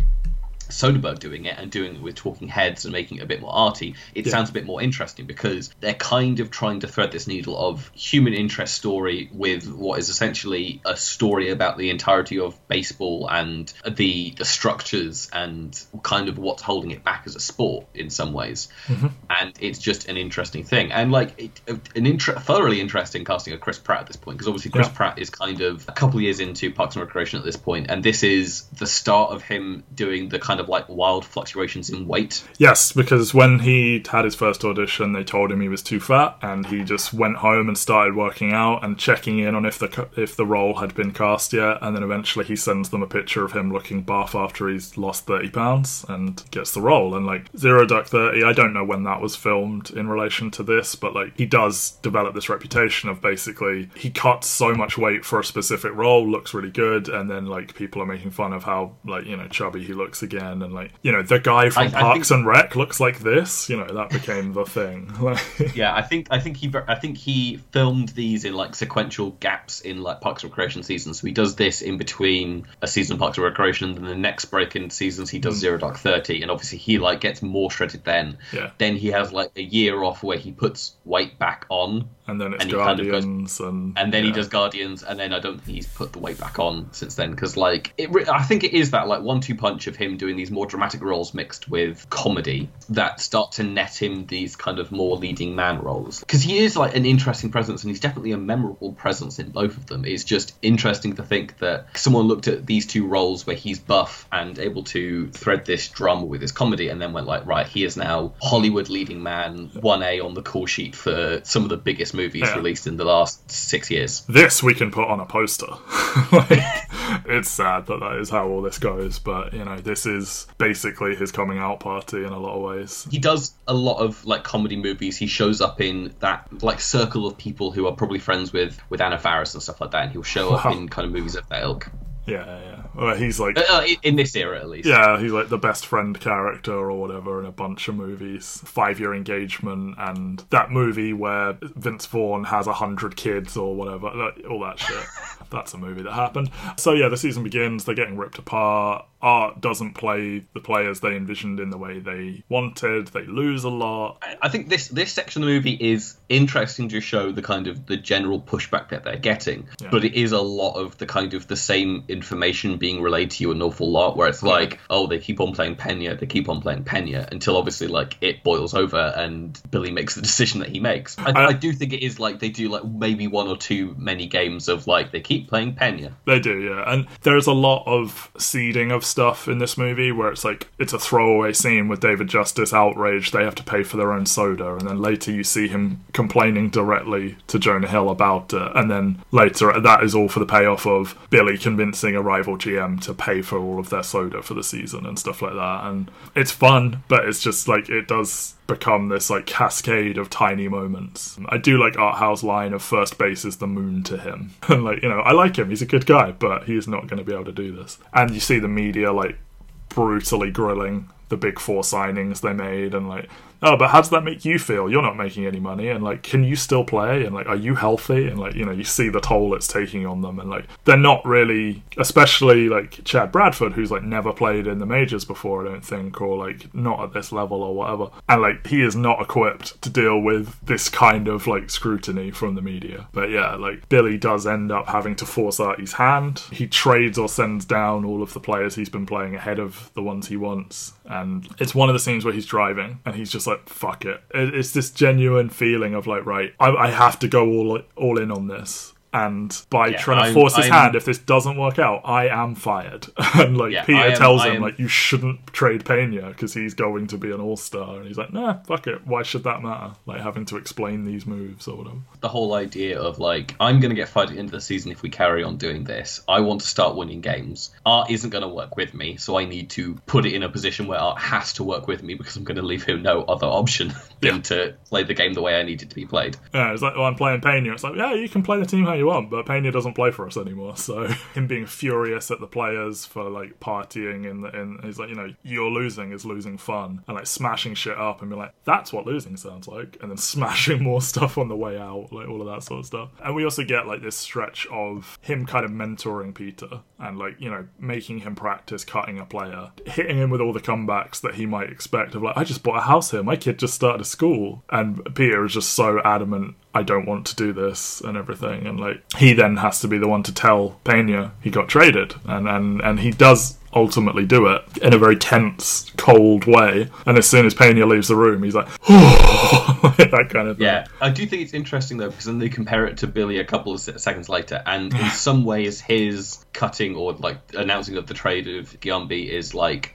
Soderbergh doing it and doing it with talking heads and making it a bit more arty, it Yeah. sounds a bit more interesting because they're kind of trying to thread this needle of human interest story with what is essentially a story about the entirety of baseball and the the structures and kind of what's holding it back as a sport in some ways. Mm-hmm. And it's just an interesting thing. And like it, an inter- thoroughly interesting casting of Chris Pratt at this point because obviously Chris Yeah. Pratt is kind of a couple years into Parks and Recreation at this point, and this is the start of him doing the kind of like wild fluctuations in weight. Yes, because when he had his first audition, they told him he was too fat, and he just went home and started working out and checking in on if the if the role had been cast yet. And then eventually he sends them a picture of him looking buff after he's lost thirty pounds and gets the role. And like Zero Dark Thirty, I don't know when that was filmed in relation to this, but like he does develop this reputation of basically he cuts so much weight for a specific role, looks really good, and then like people are making fun of how like you know chubby he looks again, and like you know the guy from I- I Parks think- and Rec looks like this. You know that became the thing. <laughs> Yeah, I think I think he I think he filmed these in like sequential gaps in like Parks and Recreation seasons. So he does this in between a season of Parks and Recreation, and then the next break in seasons he does hmm. Zero Dark Thirty, and obviously he like gets more shredded then. Yeah. Then he has like a year off where he puts weight back on, and then it's And he kind of goes- Guardians, and and then he does Guardians, and then I don't think he's put the weight back on since then because like it, I think it is that like one-two punch of him doing these more dramatic roles mixed with comedy that start to net him these kind of more leading man roles. Because he is like an interesting presence, and he's definitely a memorable presence in both of them. It's just interesting to think that someone looked at these two roles where he's buff and able to thread this drama with his comedy, and then went like, right, he is now Hollywood leading man, one A on the call sheet for some of the biggest movies Yeah. released in the last six years. This we can put on a poster. <laughs> like, it's sad that that is how all this goes, but you know, this is basically his coming out party in a lot of ways. he does a lot of like comedy movies. He shows up in that like circle of people who are probably friends with with Anna Faris and stuff like that, and he'll show up in kind of movies of that ilk. Yeah, yeah. Well, he's like Uh, in- in this era, at least. Yeah, he's like the best friend character or whatever in a bunch of movies. Five year engagement and that movie where Vince Vaughn has a hundred kids or whatever, all that shit. <laughs> That's a movie that happened. So yeah, the season begins. They're getting ripped apart. Art doesn't play the players they envisioned in the way they wanted. They lose a lot. I think this this section of the movie is interesting to show the kind of the general pushback that they're getting, Yeah. but it is a lot of the kind of the same information being relayed to you an awful lot. Where it's like, oh, they keep on playing Pena, they keep on playing Pena until obviously like it boils over and Billy makes the decision that he makes. I, I- I do think it is like they do like maybe one or two many games of like they keep playing Pena. They do, yeah. And there's a lot of seeding of stuff in this movie where it's like it's a throwaway scene with David Justice outraged they have to pay for their own soda, and then later you see him complaining directly to Jonah Hill about it, and then later that is all for the payoff of Billy convincing a rival GM to pay for all of their soda for the season and stuff like that. And it's fun, but it's just like it does become this like cascade of tiny moments. I do like Art Howe's line of first base is the moon to him. <laughs> And like, you know, I like him, he's a good guy, but he's not to be able to do this. And you see the media like brutally grilling the big four signings they made and like oh but how does that make you feel? You're not making any money and like can you still play? And like are you healthy? And like you know you see the toll it's taking on them and like they're not really especially like chad bradford who's like never played in the majors before i don't think or like not at this level or whatever. And like he is not equipped to deal with this kind of like scrutiny from the media. But yeah like billy does end up having to force artie's hand. He trades or sends down all of the players he's been playing ahead of the ones he wants. And it's one of the scenes where he's driving and he's just like fuck it, it it's this genuine feeling of like right I, I have to go all all in on this and by Yeah, trying to I'm- force his I'm- hand if this doesn't work out i am fired <laughs> and like Yeah, peter am- tells him like you shouldn't trade pena because he's going to be an all-star and he's like nah fuck it why should that matter like having to explain these moves or whatever the whole idea of like I'm going to get fired at the end of the season if we carry on doing this. I want to start winning games. Art isn't going to work with me, so I need to put it in a position where Art has to work with me because I'm going to leave him no other option <laughs> than Yeah. to play the game the way I need it to be played. Yeah, it's like, well, I'm playing Pena. It's like, yeah, you can play the team how you want, but Pena doesn't play for us anymore. So <laughs> him being furious at the players for like partying and and he's like, you know, you're losing is losing fun, and like smashing shit up and be like, that's what losing sounds like, and then <laughs> smashing more stuff on the way out, like all of that sort of stuff. And we also get like this stretch of him kind of mentoring Peter and like you know making him practice cutting a player, hitting him with all the comebacks that he might expect of like, I just bought a house here, my kid just started a school, and Peter is just so adamant. I don't want to do this and everything, and like he then has to be the one to tell Pena he got traded, and and and he does ultimately do it in a very tense, cold way. And as soon as Pena leaves the room, he's like, like <laughs> that kind of thing. Yeah, I do think it's interesting though because then they compare it to Billy a couple of seconds later, and in <laughs> some ways his cutting or like announcing of the trade of Giambi is like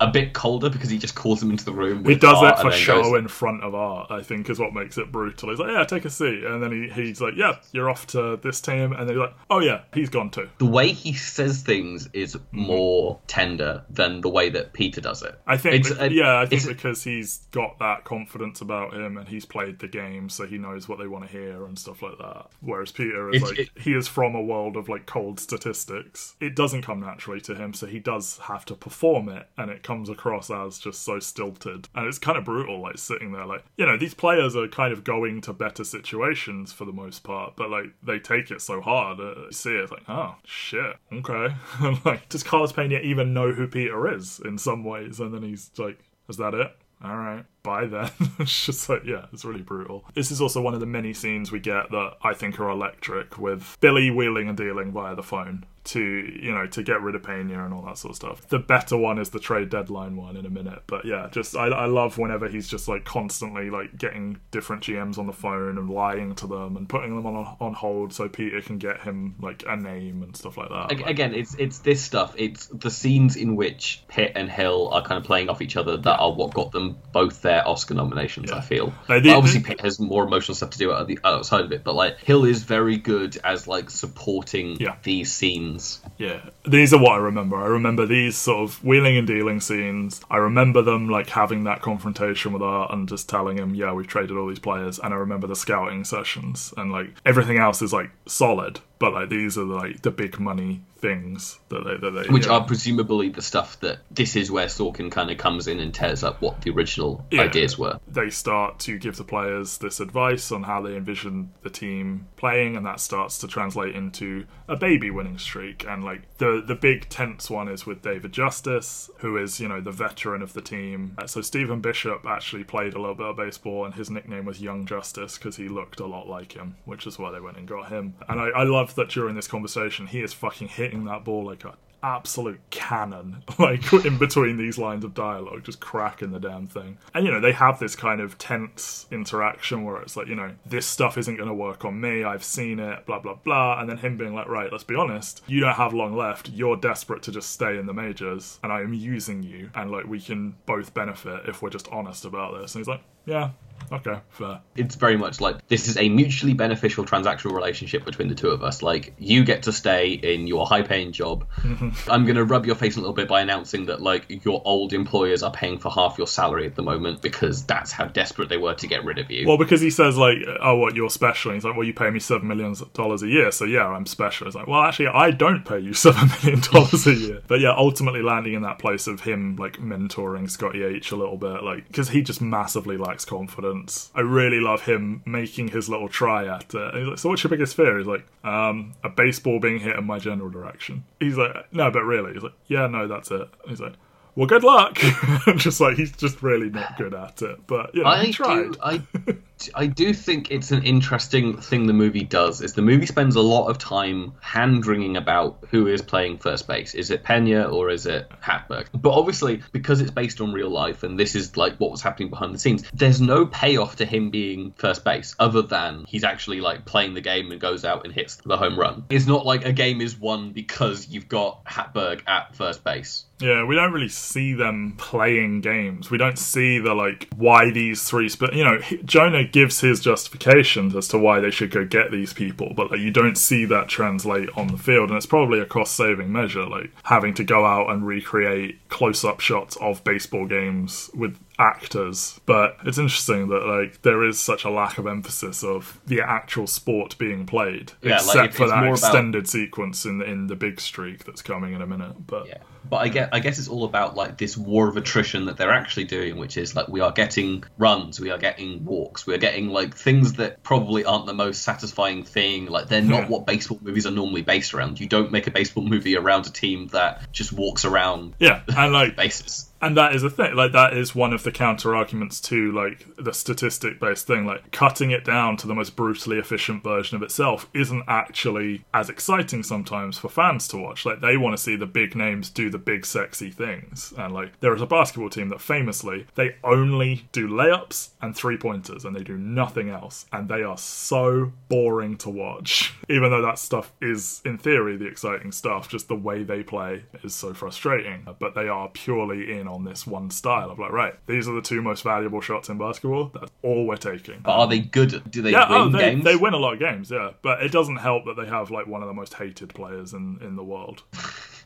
a bit colder because he just calls him into the room. He does it for show goes- in front of art, I think, is what makes it brutal. He's like, yeah, take a seat. And then he, he's like, yeah, you're off to this team. And then he's like, oh, yeah, he's gone too. the way he says things is Mm-hmm. more tender than the way that Peter does it. I think, It's- bec- uh, yeah, I think it's- because he's got that confidence about him and he's played the game, so he knows what they want to hear and stuff like that. Whereas Peter is like, it, he is from a world of like cold statistics. It doesn't come naturally to him, so he does have to perform it, and it comes across as just so stilted. And it's kind of brutal, like sitting there, like, you know, these players are kind of going to better situations for the most part, but like they take it so hard. Uh, you see it, it's like, oh, shit, okay. <laughs> like, does Carlos Pena even know who Peter is in some ways? And then he's like, is that it? All right, bye then. <laughs> it's just like, yeah, it's really brutal. This is also one of the many scenes we get that I think are electric with Billy wheeling and dealing via the phone to you know to get rid of Pena and all that sort of stuff. The better one is the trade deadline one in a minute, but yeah, just I, I love whenever he's just like constantly like getting different GMs on the phone and lying to them and putting them on on hold so Peter can get him like a name and stuff like that. Ag- Like, Again, it's it's this stuff. It's the scenes in which Pitt and Hill are kind of playing off each other that are what got them both their Oscar nominations. I feel. Like, the- obviously, Pitt has more emotional stuff to do out- outside of it, but like Hill is very good as like supporting Yeah. these scenes. Yeah, these are what I remember. I remember these sort of wheeling and dealing scenes. I remember them like having that confrontation with Art and just telling him, "Yeah, we've traded all these players." And I remember the scouting sessions and like everything else is like solid, but like these are like the big money things that they that they Which yeah. are presumably the stuff that this is where Sorkin kind of comes in and tears up what the original Yeah. ideas were. they start to give the players this advice on how they envision the team playing, and that starts to translate into a baby winning streak. And like the the big tense one is with David Justice, who is you know the veteran of the team. Uh, So Stephen Bishop actually played a little bit of baseball, and his nickname was Young Justice because he looked a lot like him, which is why they went and got him. And I, I love that during this conversation, he is fucking hitting that ball like a absolute cannon <laughs> like in between these lines of dialogue just cracking the damn thing. And you know they have this kind of tense interaction where it's like you know this stuff isn't going to work on me i've seen it blah blah blah and then him being like right let's be honest you don't have long left you're desperate to just stay in the majors and i am using you and like we can both benefit if we're just honest about this. And he's like yeah okay fair it's very much like this is a mutually beneficial transactional relationship between the two of us. Like you get to stay in your high paying job. <laughs> I'm gonna rub your face a little bit by announcing that like your old employers are paying for half your salary at the moment because that's how desperate they were to get rid of you. Well, because he says like, "Oh, what you're special?" And he's like, "Well, you pay me seven million dollars a year, so yeah, I'm special." It's like, "Well, actually, I don't pay you <laughs> seven million dollars a year." But yeah, ultimately landing in that place of him like mentoring Scotty H a little bit, like because he just massively lacks confidence. I really love him making his little try at it. And he's like, "So what's your biggest fear?" He's like, um, "A baseball being hit in my general direction." He's like, "No, but really?" He's like, "Yeah, no, that's it." He's like. Well, good luck. <laughs> I'm just like he's just really not good at it, but you know, I he tried. do, I, <laughs> I do think it's an interesting thing the movie does. Is the movie spends a lot of time hand wringing about who is playing first base? Is it Pena or is it Hatteberg? But obviously, because it's based on real life and this is like what was happening behind the scenes, there's no payoff to him being first base other than he's actually like playing the game and goes out and hits the home run. It's not like a game is won because you've got Hatteberg at first base. Yeah, we don't really see them playing games. We don't see the like why these three. Sp- you know, Jonah gives his justifications as to why they should go get these people, but like you don't see that translate on the field, and it's probably a cost-saving measure, like having to go out and recreate close-up shots of baseball games with actors. But it's interesting that like there is such a lack of emphasis of the actual sport being played, Yeah, like, except it- for that more about- extended sequence in in the big streak that's coming in a minute. But Yeah. But I get I guess it's all about like this war of attrition that they're actually doing, which is like we are getting runs, we are getting walks, we are getting like things that probably aren't the most satisfying thing. Like they're not Yeah. what baseball movies are normally based around. You don't make a baseball movie around a team that just walks around yeah, and like <laughs> bases. And that is a thing. Like that is one of the counter arguments to like the statistic based thing. Like cutting it down to the most brutally efficient version of itself isn't actually as exciting sometimes for fans to watch. Like they want to see the big names do the big sexy things. And like there is a basketball team that famously they only do layups and three pointers and they do nothing else. And they are so boring to watch. <laughs> Even though that stuff is in theory the exciting stuff, just the way they play is so frustrating. But they are purely in on this one style of like, right, these are the two most valuable shots in basketball. That's all we're taking. But are they good? Do they yeah, oh, win oh, they, games? they win a lot of games, yeah. But it doesn't help that they have like one of the most hated players in, in the world. <laughs>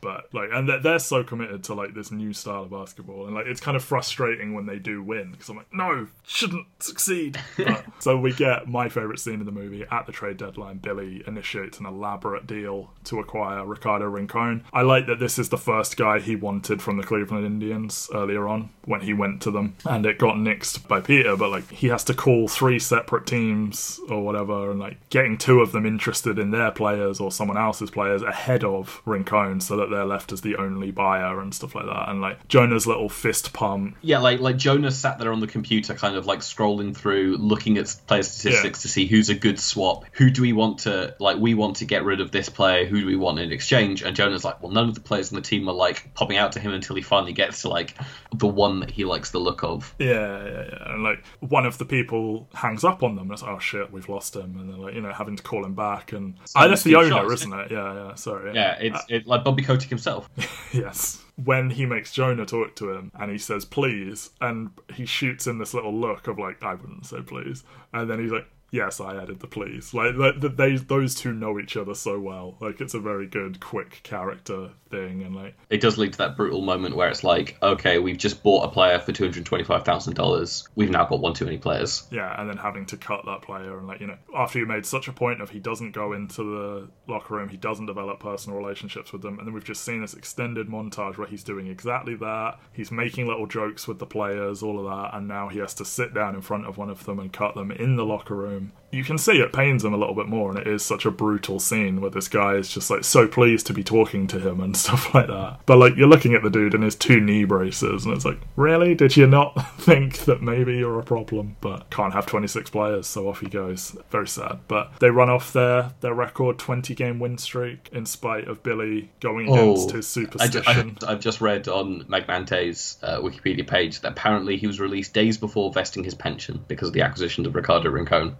But like, and they're, they're so committed to like this new style of basketball, and like it's kind of frustrating when they do win because I'm like, no, shouldn't succeed. <laughs> But, so we get my favorite scene in the movie at the trade deadline. Billy initiates an elaborate deal to acquire Ricardo Rincon. I like that this is the first guy he wanted from the Cleveland Indians earlier on when he went to them, and it got nixed by Peter. But like, he has to call three separate teams or whatever, and like getting two of them interested in their players or someone else's players ahead of Rincon, so that they're left as the only buyer and stuff like that. And like Jonah's little fist pump. Yeah, like like Jonah sat there on the computer, kind of like scrolling through, looking at player statistics to see who's a good swap. Who do we want to like? We want to get rid of this player. Who do we want in exchange? And Jonah's like, well, none of the players on the team are like popping out to him until he finally gets to like the one that he likes the look of. Yeah, yeah, yeah. And like one of the people hangs up on them. And it's like, oh shit, we've lost him. And they're like, you know, having to call him back. And So that's the owner, isn't it? Yeah, yeah. Sorry. Yeah, it's it, like Bobby Kotick himself. <laughs> Yes. When he makes Jonah talk to him and he says please, and he shoots in this little look of like, I wouldn't say please. And then he's like, Yes, I added the please. Like th- th- they, those two know each other so well. Like it's a very good, quick character thing, and like It does lead to that brutal moment where it's like, okay, we've just bought a player for two hundred twenty-five thousand dollars. We've now got one too many players. yeah, and then having to cut that player, and like you know, after you made such a point of he doesn't go into the locker room, he doesn't develop personal relationships with them, and then we've just seen this extended montage where he's doing exactly that. He's making little jokes with the players, all of that, and now he has to sit down in front of one of them and cut them in the locker room. You can see it pains him a little bit more, and it is such a brutal scene where this guy is just like so pleased to be talking to him and <laughs> stuff like that. But like you're looking at the dude in his two knee braces, and it's like, really? Did you not <laughs> think that maybe you're a problem? But can't have 26 players, so off he goes. Very sad. But they run off their their record 20 game win streak in spite of Billy going against his I ju- superstition. I, have just read on Magnante's uh, Wikipedia page that apparently he was released days before vesting his pension because of the acquisition of Ricardo Rincon.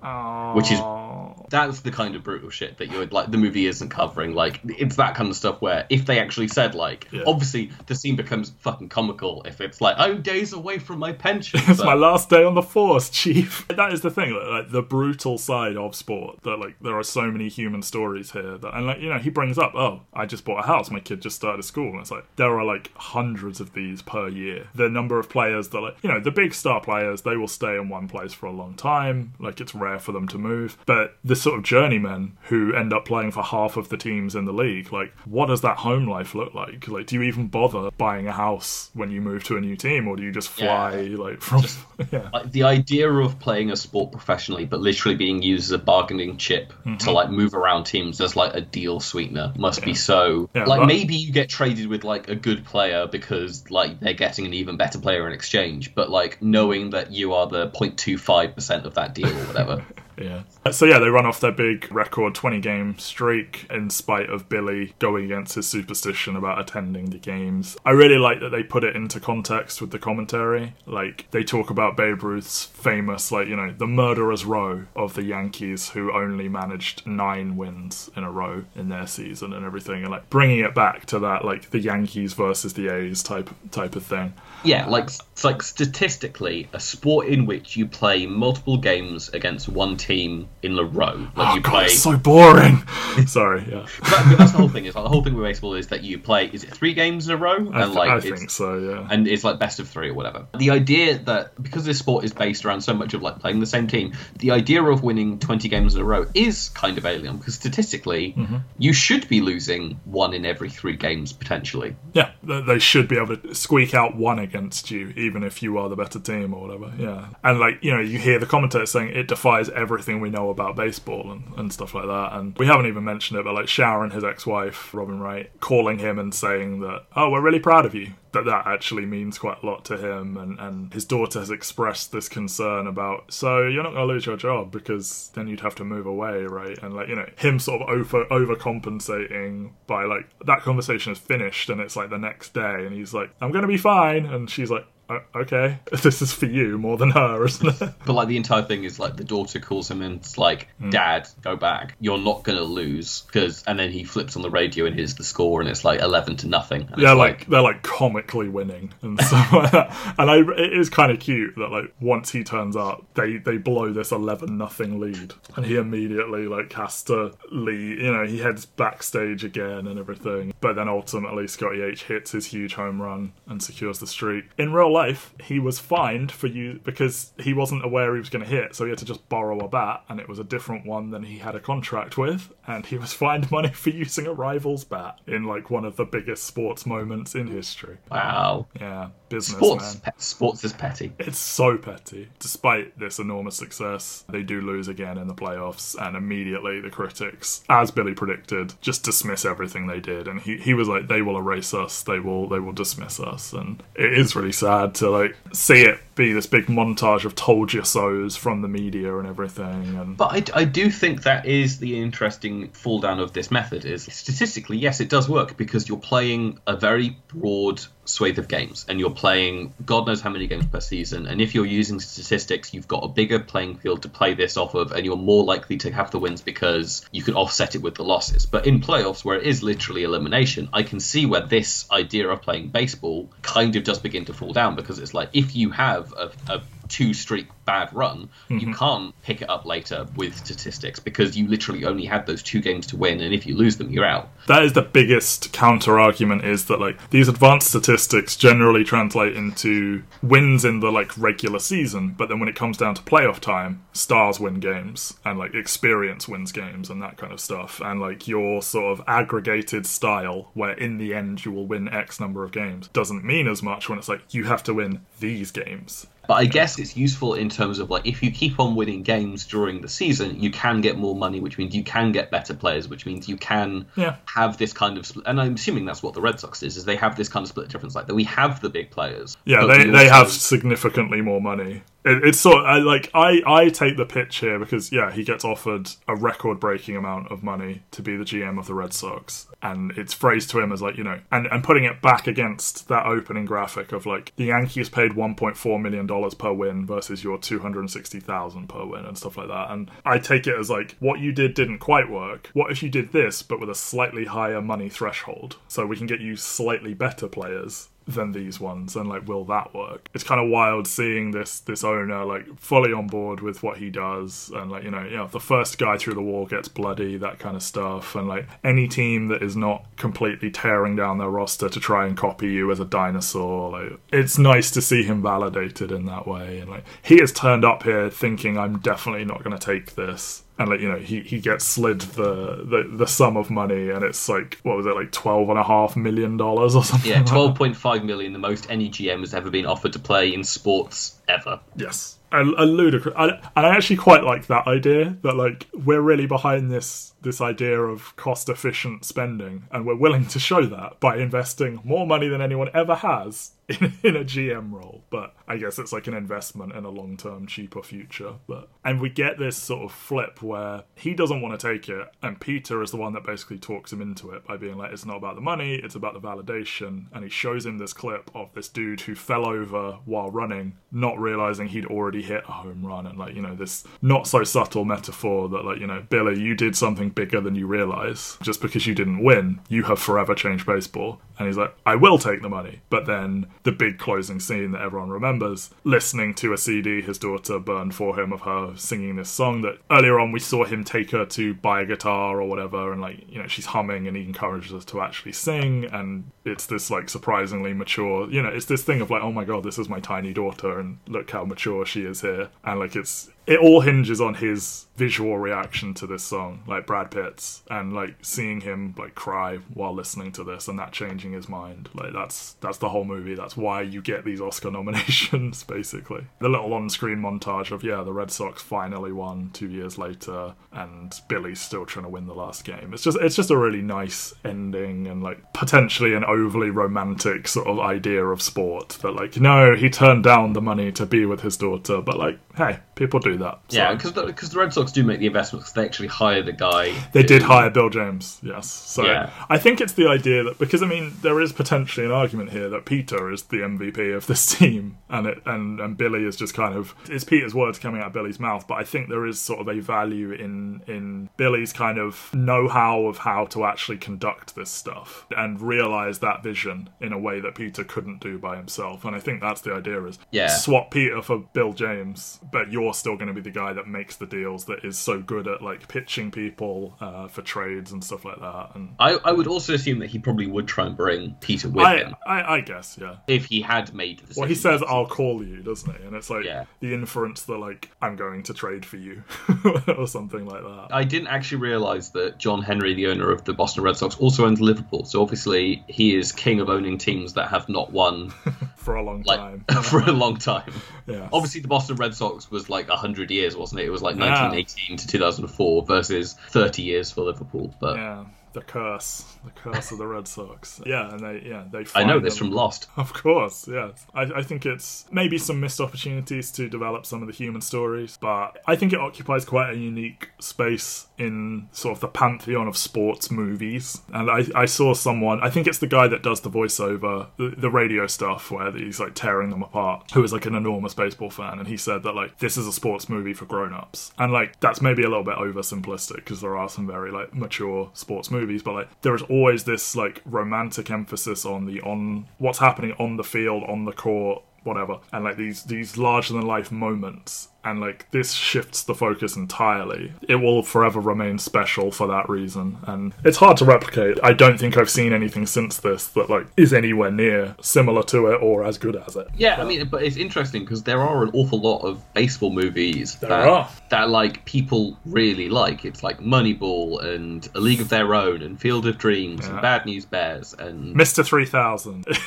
Which is oh. that's the kind of brutal shit that you would like. The movie isn't covering. Like it's that kind of stuff where if they actually said like, Yeah. obviously the scene becomes fucking comical if it's like, I'm days away from my pension. <laughs> It's but- my last day on the force, chief. <laughs> That is the thing, like, like the brutal side of sport. That like there are so many human stories here. That and like you know he brings up, oh, I just bought a house. My kid just started school, and it's like there are like hundreds of these per year. The number of players that like you know the big star players, they will stay in one place for a long time. Like it's rare for them to move. But the sort of journeymen who end up playing for half of the teams in the league, like what does that home life look like? Like do you even bother buying a house when you move to a new team, or do you just fly Yeah. like from <laughs> yeah like the idea of playing a sport professionally but literally being used as a bargaining chip Mm-hmm. to like move around teams as like a deal sweetener must be so Yeah, like but- maybe you get traded with like a good player because like they're getting an even better player in exchange but like knowing that you are the 0.25% of that deal or whatever <laughs> Yeah. Uh, so yeah, they run off their big record 20 game streak in spite of Billy going against his superstition about attending the games. I really like that they put it into context with the commentary. Like they talk about Babe Ruth's famous like, you know, the murderer's row of the Yankees who only managed 9 wins in a row in their season and everything and like bringing it back to that like the Yankees versus the A's type type of thing. Yeah like it's like statistically a sport in which you play multiple games against one team in a row like Oh you god, play it's so boring. <laughs> Sorry, yeah. That- that's the whole thing. Is like the whole thing with baseball is that you play. Is it three games in a row? I, th- like I think so, yeah. and it's like best of three or whatever. The idea that because this sport is based around so much of like playing the same team, the idea of winning twenty games in a row is kind of alien because statistically, Mm-hmm. you should be losing one in every three games potentially. Yeah, they should be able to squeak out one against you, even if you are the better team or whatever. Yeah, and like you know, you hear the commentators saying it defies everything we know about baseball and, and stuff like that. And we haven't even mentioned it, but like Sharon, his ex-wife, Robin Wright, calling him and saying that, "Oh, we're really proud of you." That that actually means quite a lot to him, and and his daughter has expressed this concern about. So you're not going to lose your job because then you'd have to move away, right? And like you know, him sort of over overcompensating by like that conversation is finished, and it's like the next day, and he's like, "I'm going to be fine," and she's like. "O- Okay, <laughs> this is for you more than her, isn't it? But like the entire thing is like the daughter calls him and it's like, Hmm. "Dad, go back. You're not gonna lose." Because and then he flips on the radio and hears the score and it's like eleven to nothing. Yeah, it's like they're like comically winning and stuff <laughs> like that. And I, it is kind of cute that like once he turns up, they they blow this eleven nothing lead, and he immediately like has to leave. You know, he heads backstage again and everything. But then ultimately, Scotty H hits his huge home run and secures the streak. In real life, he was fined for you because he wasn't aware he was going to hit, so he had to just borrow a bat, and it was a different one than he had a contract with, and he was <laughs> fined money for using a rival's bat in like one of the biggest sports moments in history. Wow. Yeah, business Sports. man. Pe- sports is petty. It's so petty. Despite this enormous success, they do lose again in the playoffs, and immediately the critics, as Billy predicted, just dismiss everything they did. And he, he was like, "They will erase us. They will they will dismiss us." And it is really sad to like see it be this big montage of told you so's from the media and everything. And But I, I do think that is the interesting fall down of this method is statistically, yes, it does work because you're playing a very broad swathe of games and you're playing God knows how many games per season. And if you're using statistics, you've got a bigger playing field to play this off of and you're more likely to have the wins because you can offset it with the losses. But in playoffs, where it is literally elimination, I can see where this idea of playing baseball kind of does begin to fall down because it's like if you have a, a two streak bad run, you mm-hmm. can't pick it up later with statistics because you literally only had those two games to win, and if you lose them, you're out. that is the biggest counter argument is that like these advanced statistics generally translate into wins in the like regular season but then when it comes down to playoff time stars win games and like experience wins games and that kind of stuff. And like your sort of aggregated style where in the end you will win x number of games doesn't mean as much when it's like you have to win these games. But I guess it's useful in terms of like if you keep on winning games during the season, you can get more money, which means you can get better players, which means you can Yeah. have this kind of. Split, and I'm assuming that's what the Red Sox is, is they have this kind of split difference, like that we have the big players. Yeah, they, they also- have significantly more money. It, it's sort I like I, I take the pitch here because yeah he gets offered a record breaking amount of money to be the GM of the Red Sox. And it's phrased to him as like you know and, and putting it back against that opening graphic of like the Yankees paid 1.4 million dollars per win versus your 260,000 per win and stuff like that. And I take it as like what you did didn't quite work. What if you did this but with a slightly higher money threshold? So we can get you slightly better players than these ones and like will that work? It's kind of wild seeing this this owner like fully on board with what he does and like you know you know the first guy through the wall gets bloody that kind of stuff and like any team that is not completely tearing down their roster to try and copy you as a dinosaur like it's nice to see him validated in that way and like he has turned up here thinking i'm definitely not going to take this and like you know he, he gets slid the, the the sum of money and it's like what was it like twelve and a half million dollars or something Yeah, like that. twelve point five million, the most any GM has ever been offered to play in sports ever. Yes. A, a ludicrous. I, and I actually quite like that idea that like we're really behind this this idea of cost efficient spending, and we're willing to show that by investing more money than anyone ever has in, <laughs> in a GM role. But I guess it's like an investment in a long term, cheaper future. But and we get this sort of flip where he doesn't want to take it, and Peter is the one that basically talks him into it by being like, "It's not about the money, it's about the validation." And he shows him this clip of this dude who fell over while running, not realizing he'd already hit a home run, and like you know this not so subtle metaphor that like you know Billy, you did something bigger than you realize. Just because you didn't win, you have forever changed baseball. And he's like, I will take the money. But then the big closing scene that everyone remembers, listening to a CD his daughter burned for him of her singing this song that earlier on we saw him take her to buy a guitar or whatever, and like, you know, she's humming and he encourages her to actually sing. And it's this like surprisingly mature, you know, it's this thing of like, oh my god, this is my tiny daughter, and look how mature she is here. And like, it's, it all hinges on his visual reaction to this song, like Brad Pitt's, and like seeing him like cry while listening to this, and that changing his mind. Like that's that's the whole movie. That's why you get these Oscar <laughs> nominations, basically. The little on-screen montage of yeah, the Red Sox finally won two years later, and Billy's still trying to win the last game. It's just it's just a really nice ending, and like potentially an overly romantic sort of idea of sport that like no, he turned down the money to be with his daughter, but like hey, people do that. So- Yeah, because the, 'cause the Red Sox do make the investments. They actually hire the guy. They did hire Bill James, yes. So Yeah. I think it's the idea that because I mean there is potentially an argument here that Peter is the MVP of this <laughs> team, and it and and Billy is just kind of it's Peter's words coming out of Billy's mouth. But I think there is sort of a value in in Billy's kind of know-how of how to actually conduct this stuff and realize that vision in a way that Peter couldn't do by himself. And I think that's the idea: is Yeah. swap Peter for Bill James, but you're still going to be the guy that makes the deals that is so good at like pitching people uh, for trades and stuff like that. And I, I would also assume that he probably would try and bring Peter with I, him I, I guess, yeah. if he had made the. Well, he says, "I'll call you," doesn't he? And it's like Yeah. the inference that like I'm going to trade for you <laughs> or something like that. I didn't actually realise that John Henry, the owner of the Boston Red Sox, also owns Liverpool. So obviously he is king of owning teams that have not won <laughs> for a long like time. <laughs> for a long time. yeah. Obviously, the Boston Red Sox was like hundred years, wasn't it? It was like Yeah. 1918 to 2004 versus 30 years for Liverpool. But Yeah, the curse, the curse of the Red Sox. <laughs> Yeah, and they, yeah, they. I know this them- from Lost. Of course, yes. I, I think it's maybe some missed opportunities to develop some of the human stories, but I think it occupies quite a unique space in sort of the pantheon of sports movies. And I, I saw someone, I think it's the guy that does the voiceover, the, the radio stuff, where he's like tearing them apart, who is like an enormous baseball fan. And he said that like this is a sports movie for grown ups. And like that's maybe a little bit oversimplistic because there are some very like mature sports movies, but like there is always this like romantic emphasis on the on what's happening on the field, on the court, whatever, and like these these larger than life moments. And like this shifts the focus entirely. It will forever remain special for that reason, and it's hard to replicate. I don't think I've seen anything since this that like is anywhere near similar to it or as good as it. Yeah, I mean, but it's interesting because there are an awful lot of baseball movies that are. that like people really like. It's like Moneyball and A League of Their Own and Field of Dreams Yeah. and Bad News Bears and Three Thousand. <laughs>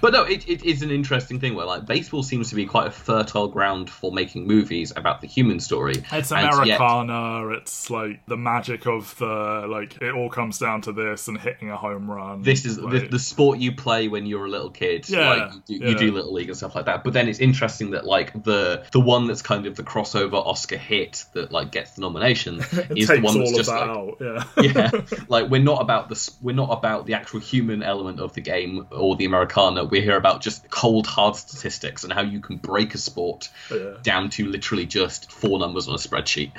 But no, it, it is an interesting thing where like baseball seems to be quite a fertile ground for making movies about the human story. It's And yet- Americana. It's like the magic of the like. It all comes down to this and hitting a home run. this is the, like, the sport you play when you're a little kid. Yeah, like you do, yeah. you do little league and stuff like that. But then it's interesting that like the the one that's kind of the crossover Oscar hit that like gets the nomination <laughs> is the one that's just that like. Yeah. <laughs> yeah, <laughs> like we're not about the s- we're not about the actual human element of the game or the Americana. We're here about just cold hard statistics and how you can break a sport Yeah. down to literally just four numbers on a spreadsheet.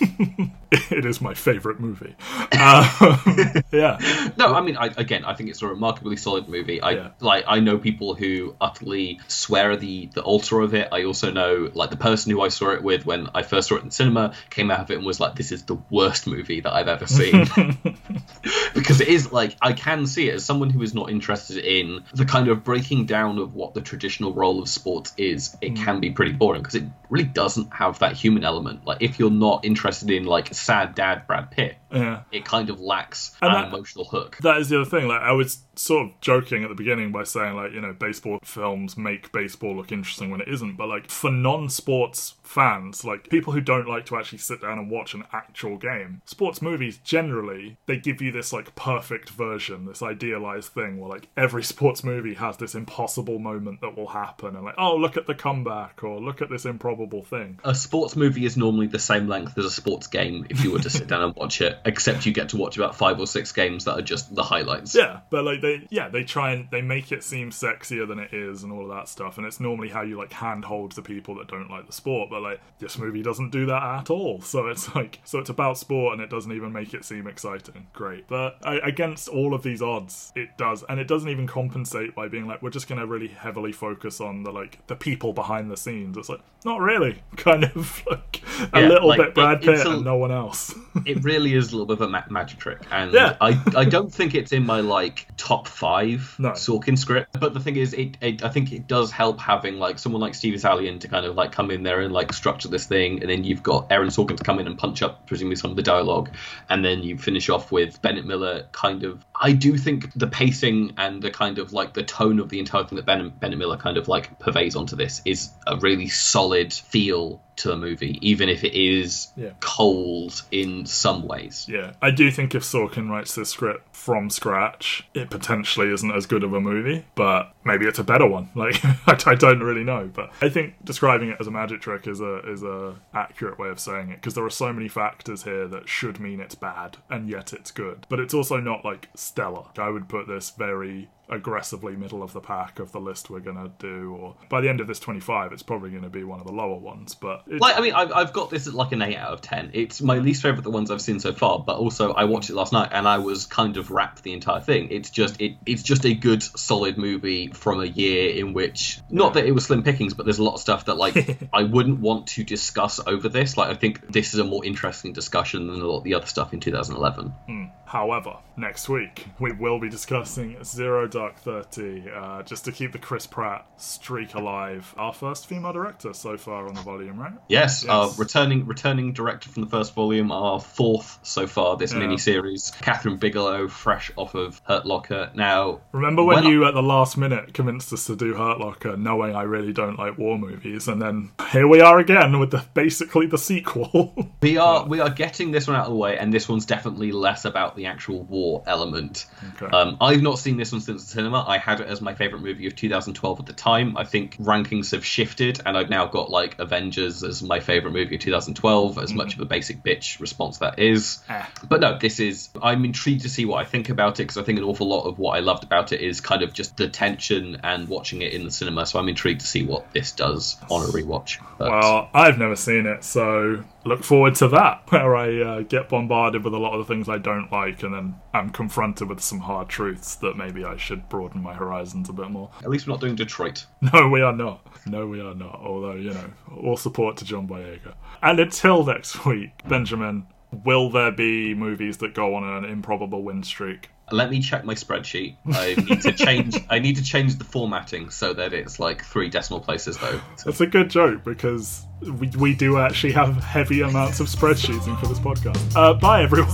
<laughs> it is my favorite movie. Um, <laughs> yeah. No, I mean, I, again, I think it's a remarkably solid movie. I Yeah. like. I know people who utterly swear at the the altar of it. I also know, like, the person who I saw it with when I first saw it in cinema came out of it and was like, "This is the worst movie that I've ever seen." <laughs> because it is like I can see it as someone who is not interested in the kind of breaking down of what the traditional role of sports is. It Hmm. can be pretty boring because it really doesn't have that human element. Like, if you're not interested in like sad dad Brad Pitt, Yeah. it kind of lacks And an that- emotional hook. That is the other thing. Like I was sort of joking at the beginning by saying like you know baseball films make baseball look interesting when it isn't. But like for non-sports fans, like people who don't like to actually sit down and watch an actual game, sports movies generally they give you this like perfect version, this idealized thing where like every <laughs> sports movie has this impossible moment that will happen, and like oh look at the comeback or look at this improbable thing. a sports movie is normally the same length as a sports game if you were to sit down and watch it, except you get to watch about five or six games that are just the highlights. Yeah, but like they, yeah, they try and they make it seem sexier than it is, and all of that stuff. And it's normally how you like handhold the people that don't like the sport. But like this movie doesn't do that at all. So it's like, so it's about sport, and it doesn't even make it seem exciting. Great, but I, against all of these odds, it does, and it doesn't even compensate by being like, we're just going to really heavily focus on the like the people behind the scenes. It's like not really, <laughs> kind of like a Yeah, little like, bit Brad it- Pitt a- and no one else. <laughs> It really is a little bit of a ma- magic trick, and Yeah. I I don't think it's in my like top <laughs> five No. Sorkin script. But the thing is, it, it I think it does help having like someone like Steve Zaillian to kind of like come in there and like structure this thing, and then you've got Aaron Sorkin to come in and punch up presumably some of the dialogue, and then you finish off with Bennett Miller. Kind of, I do think the pacing and the kind of like the tone of the entire thing that Ben, Bennett Miller kind of like purveys onto this is a really solid feel to the movie, even if it is Yeah. cold in some ways. Yeah, I do think if Sorkin writes this script from scratch, it potentially isn't as good of a movie, but maybe it's a better one. <laughs> Like I, I don't really know, but I think describing it as a magic trick is a is a accurate way of saying it because there are so many factors here that should mean it's bad and yet it's good, but it's also not like stellar. I would put this very aggressively middle of the pack of the list we're going to do. Or by the end of this 25, it's probably going to be one of the lower ones. But it, Like, I mean, I've, I've got this at like an 8 out of 10. It's my least favourite of the ones I've seen so far, but also I watched it last night and I was kind of wrapped the entire thing. It's just it, it's just a good, solid movie from a year in which, not that it was slim pickings, but there's a lot of stuff that, like, <laughs> I wouldn't want to discuss over this. Like, I think this is a more interesting discussion than a lot of the other stuff in 2011. Hmm. However, next week we will be discussing Zero Dark Thirty, uh, just to keep the Chris Pratt streak alive. Our first female director so far on the volume, right? Yes, uh, returning returning director from the first volume, our fourth so far this Yeah. mini-series, Kathryn Bigelow, fresh off of Hurt Locker. Now, Remember when Well- you at the last minute convinced us to do Hurt Locker, knowing I really don't like war movies, and then here we are again with the basically the sequel. <laughs> We are we are getting this one out of the way, and this one's definitely less about the actual war element. Okay. Um, I've not seen this one since the cinema. I had it as my favorite movie of 2012 at the time. I think rankings have shifted, and I've now got like Avengers as my favorite movie of 2012. As much of a basic bitch response that is, Eh. but no, this is. I'm intrigued to see what I think about it because I think an awful lot of what I loved about it is kind of just the tension and watching it in the cinema. So I'm intrigued to see what this does on a rewatch. But- Well, I've never seen it, so look forward to that, <laughs> where I uh, get bombarded with a lot of the things I don't like, and then I'm confronted with some hard truths that maybe I should broaden my horizons a bit more. at least we're not doing Detroit. <laughs> No, we are not. No, we are not. Although, you know, all support to John Boyega. And until next <laughs> week, Benjamin, will there be movies that go on an improbable win streak? let me check my spreadsheet. I need to change. I need to change the formatting so that it's like three decimal places though. That's a good joke because we, we do actually have heavy amounts of spreadsheeting for this podcast. Uh, bye everyone.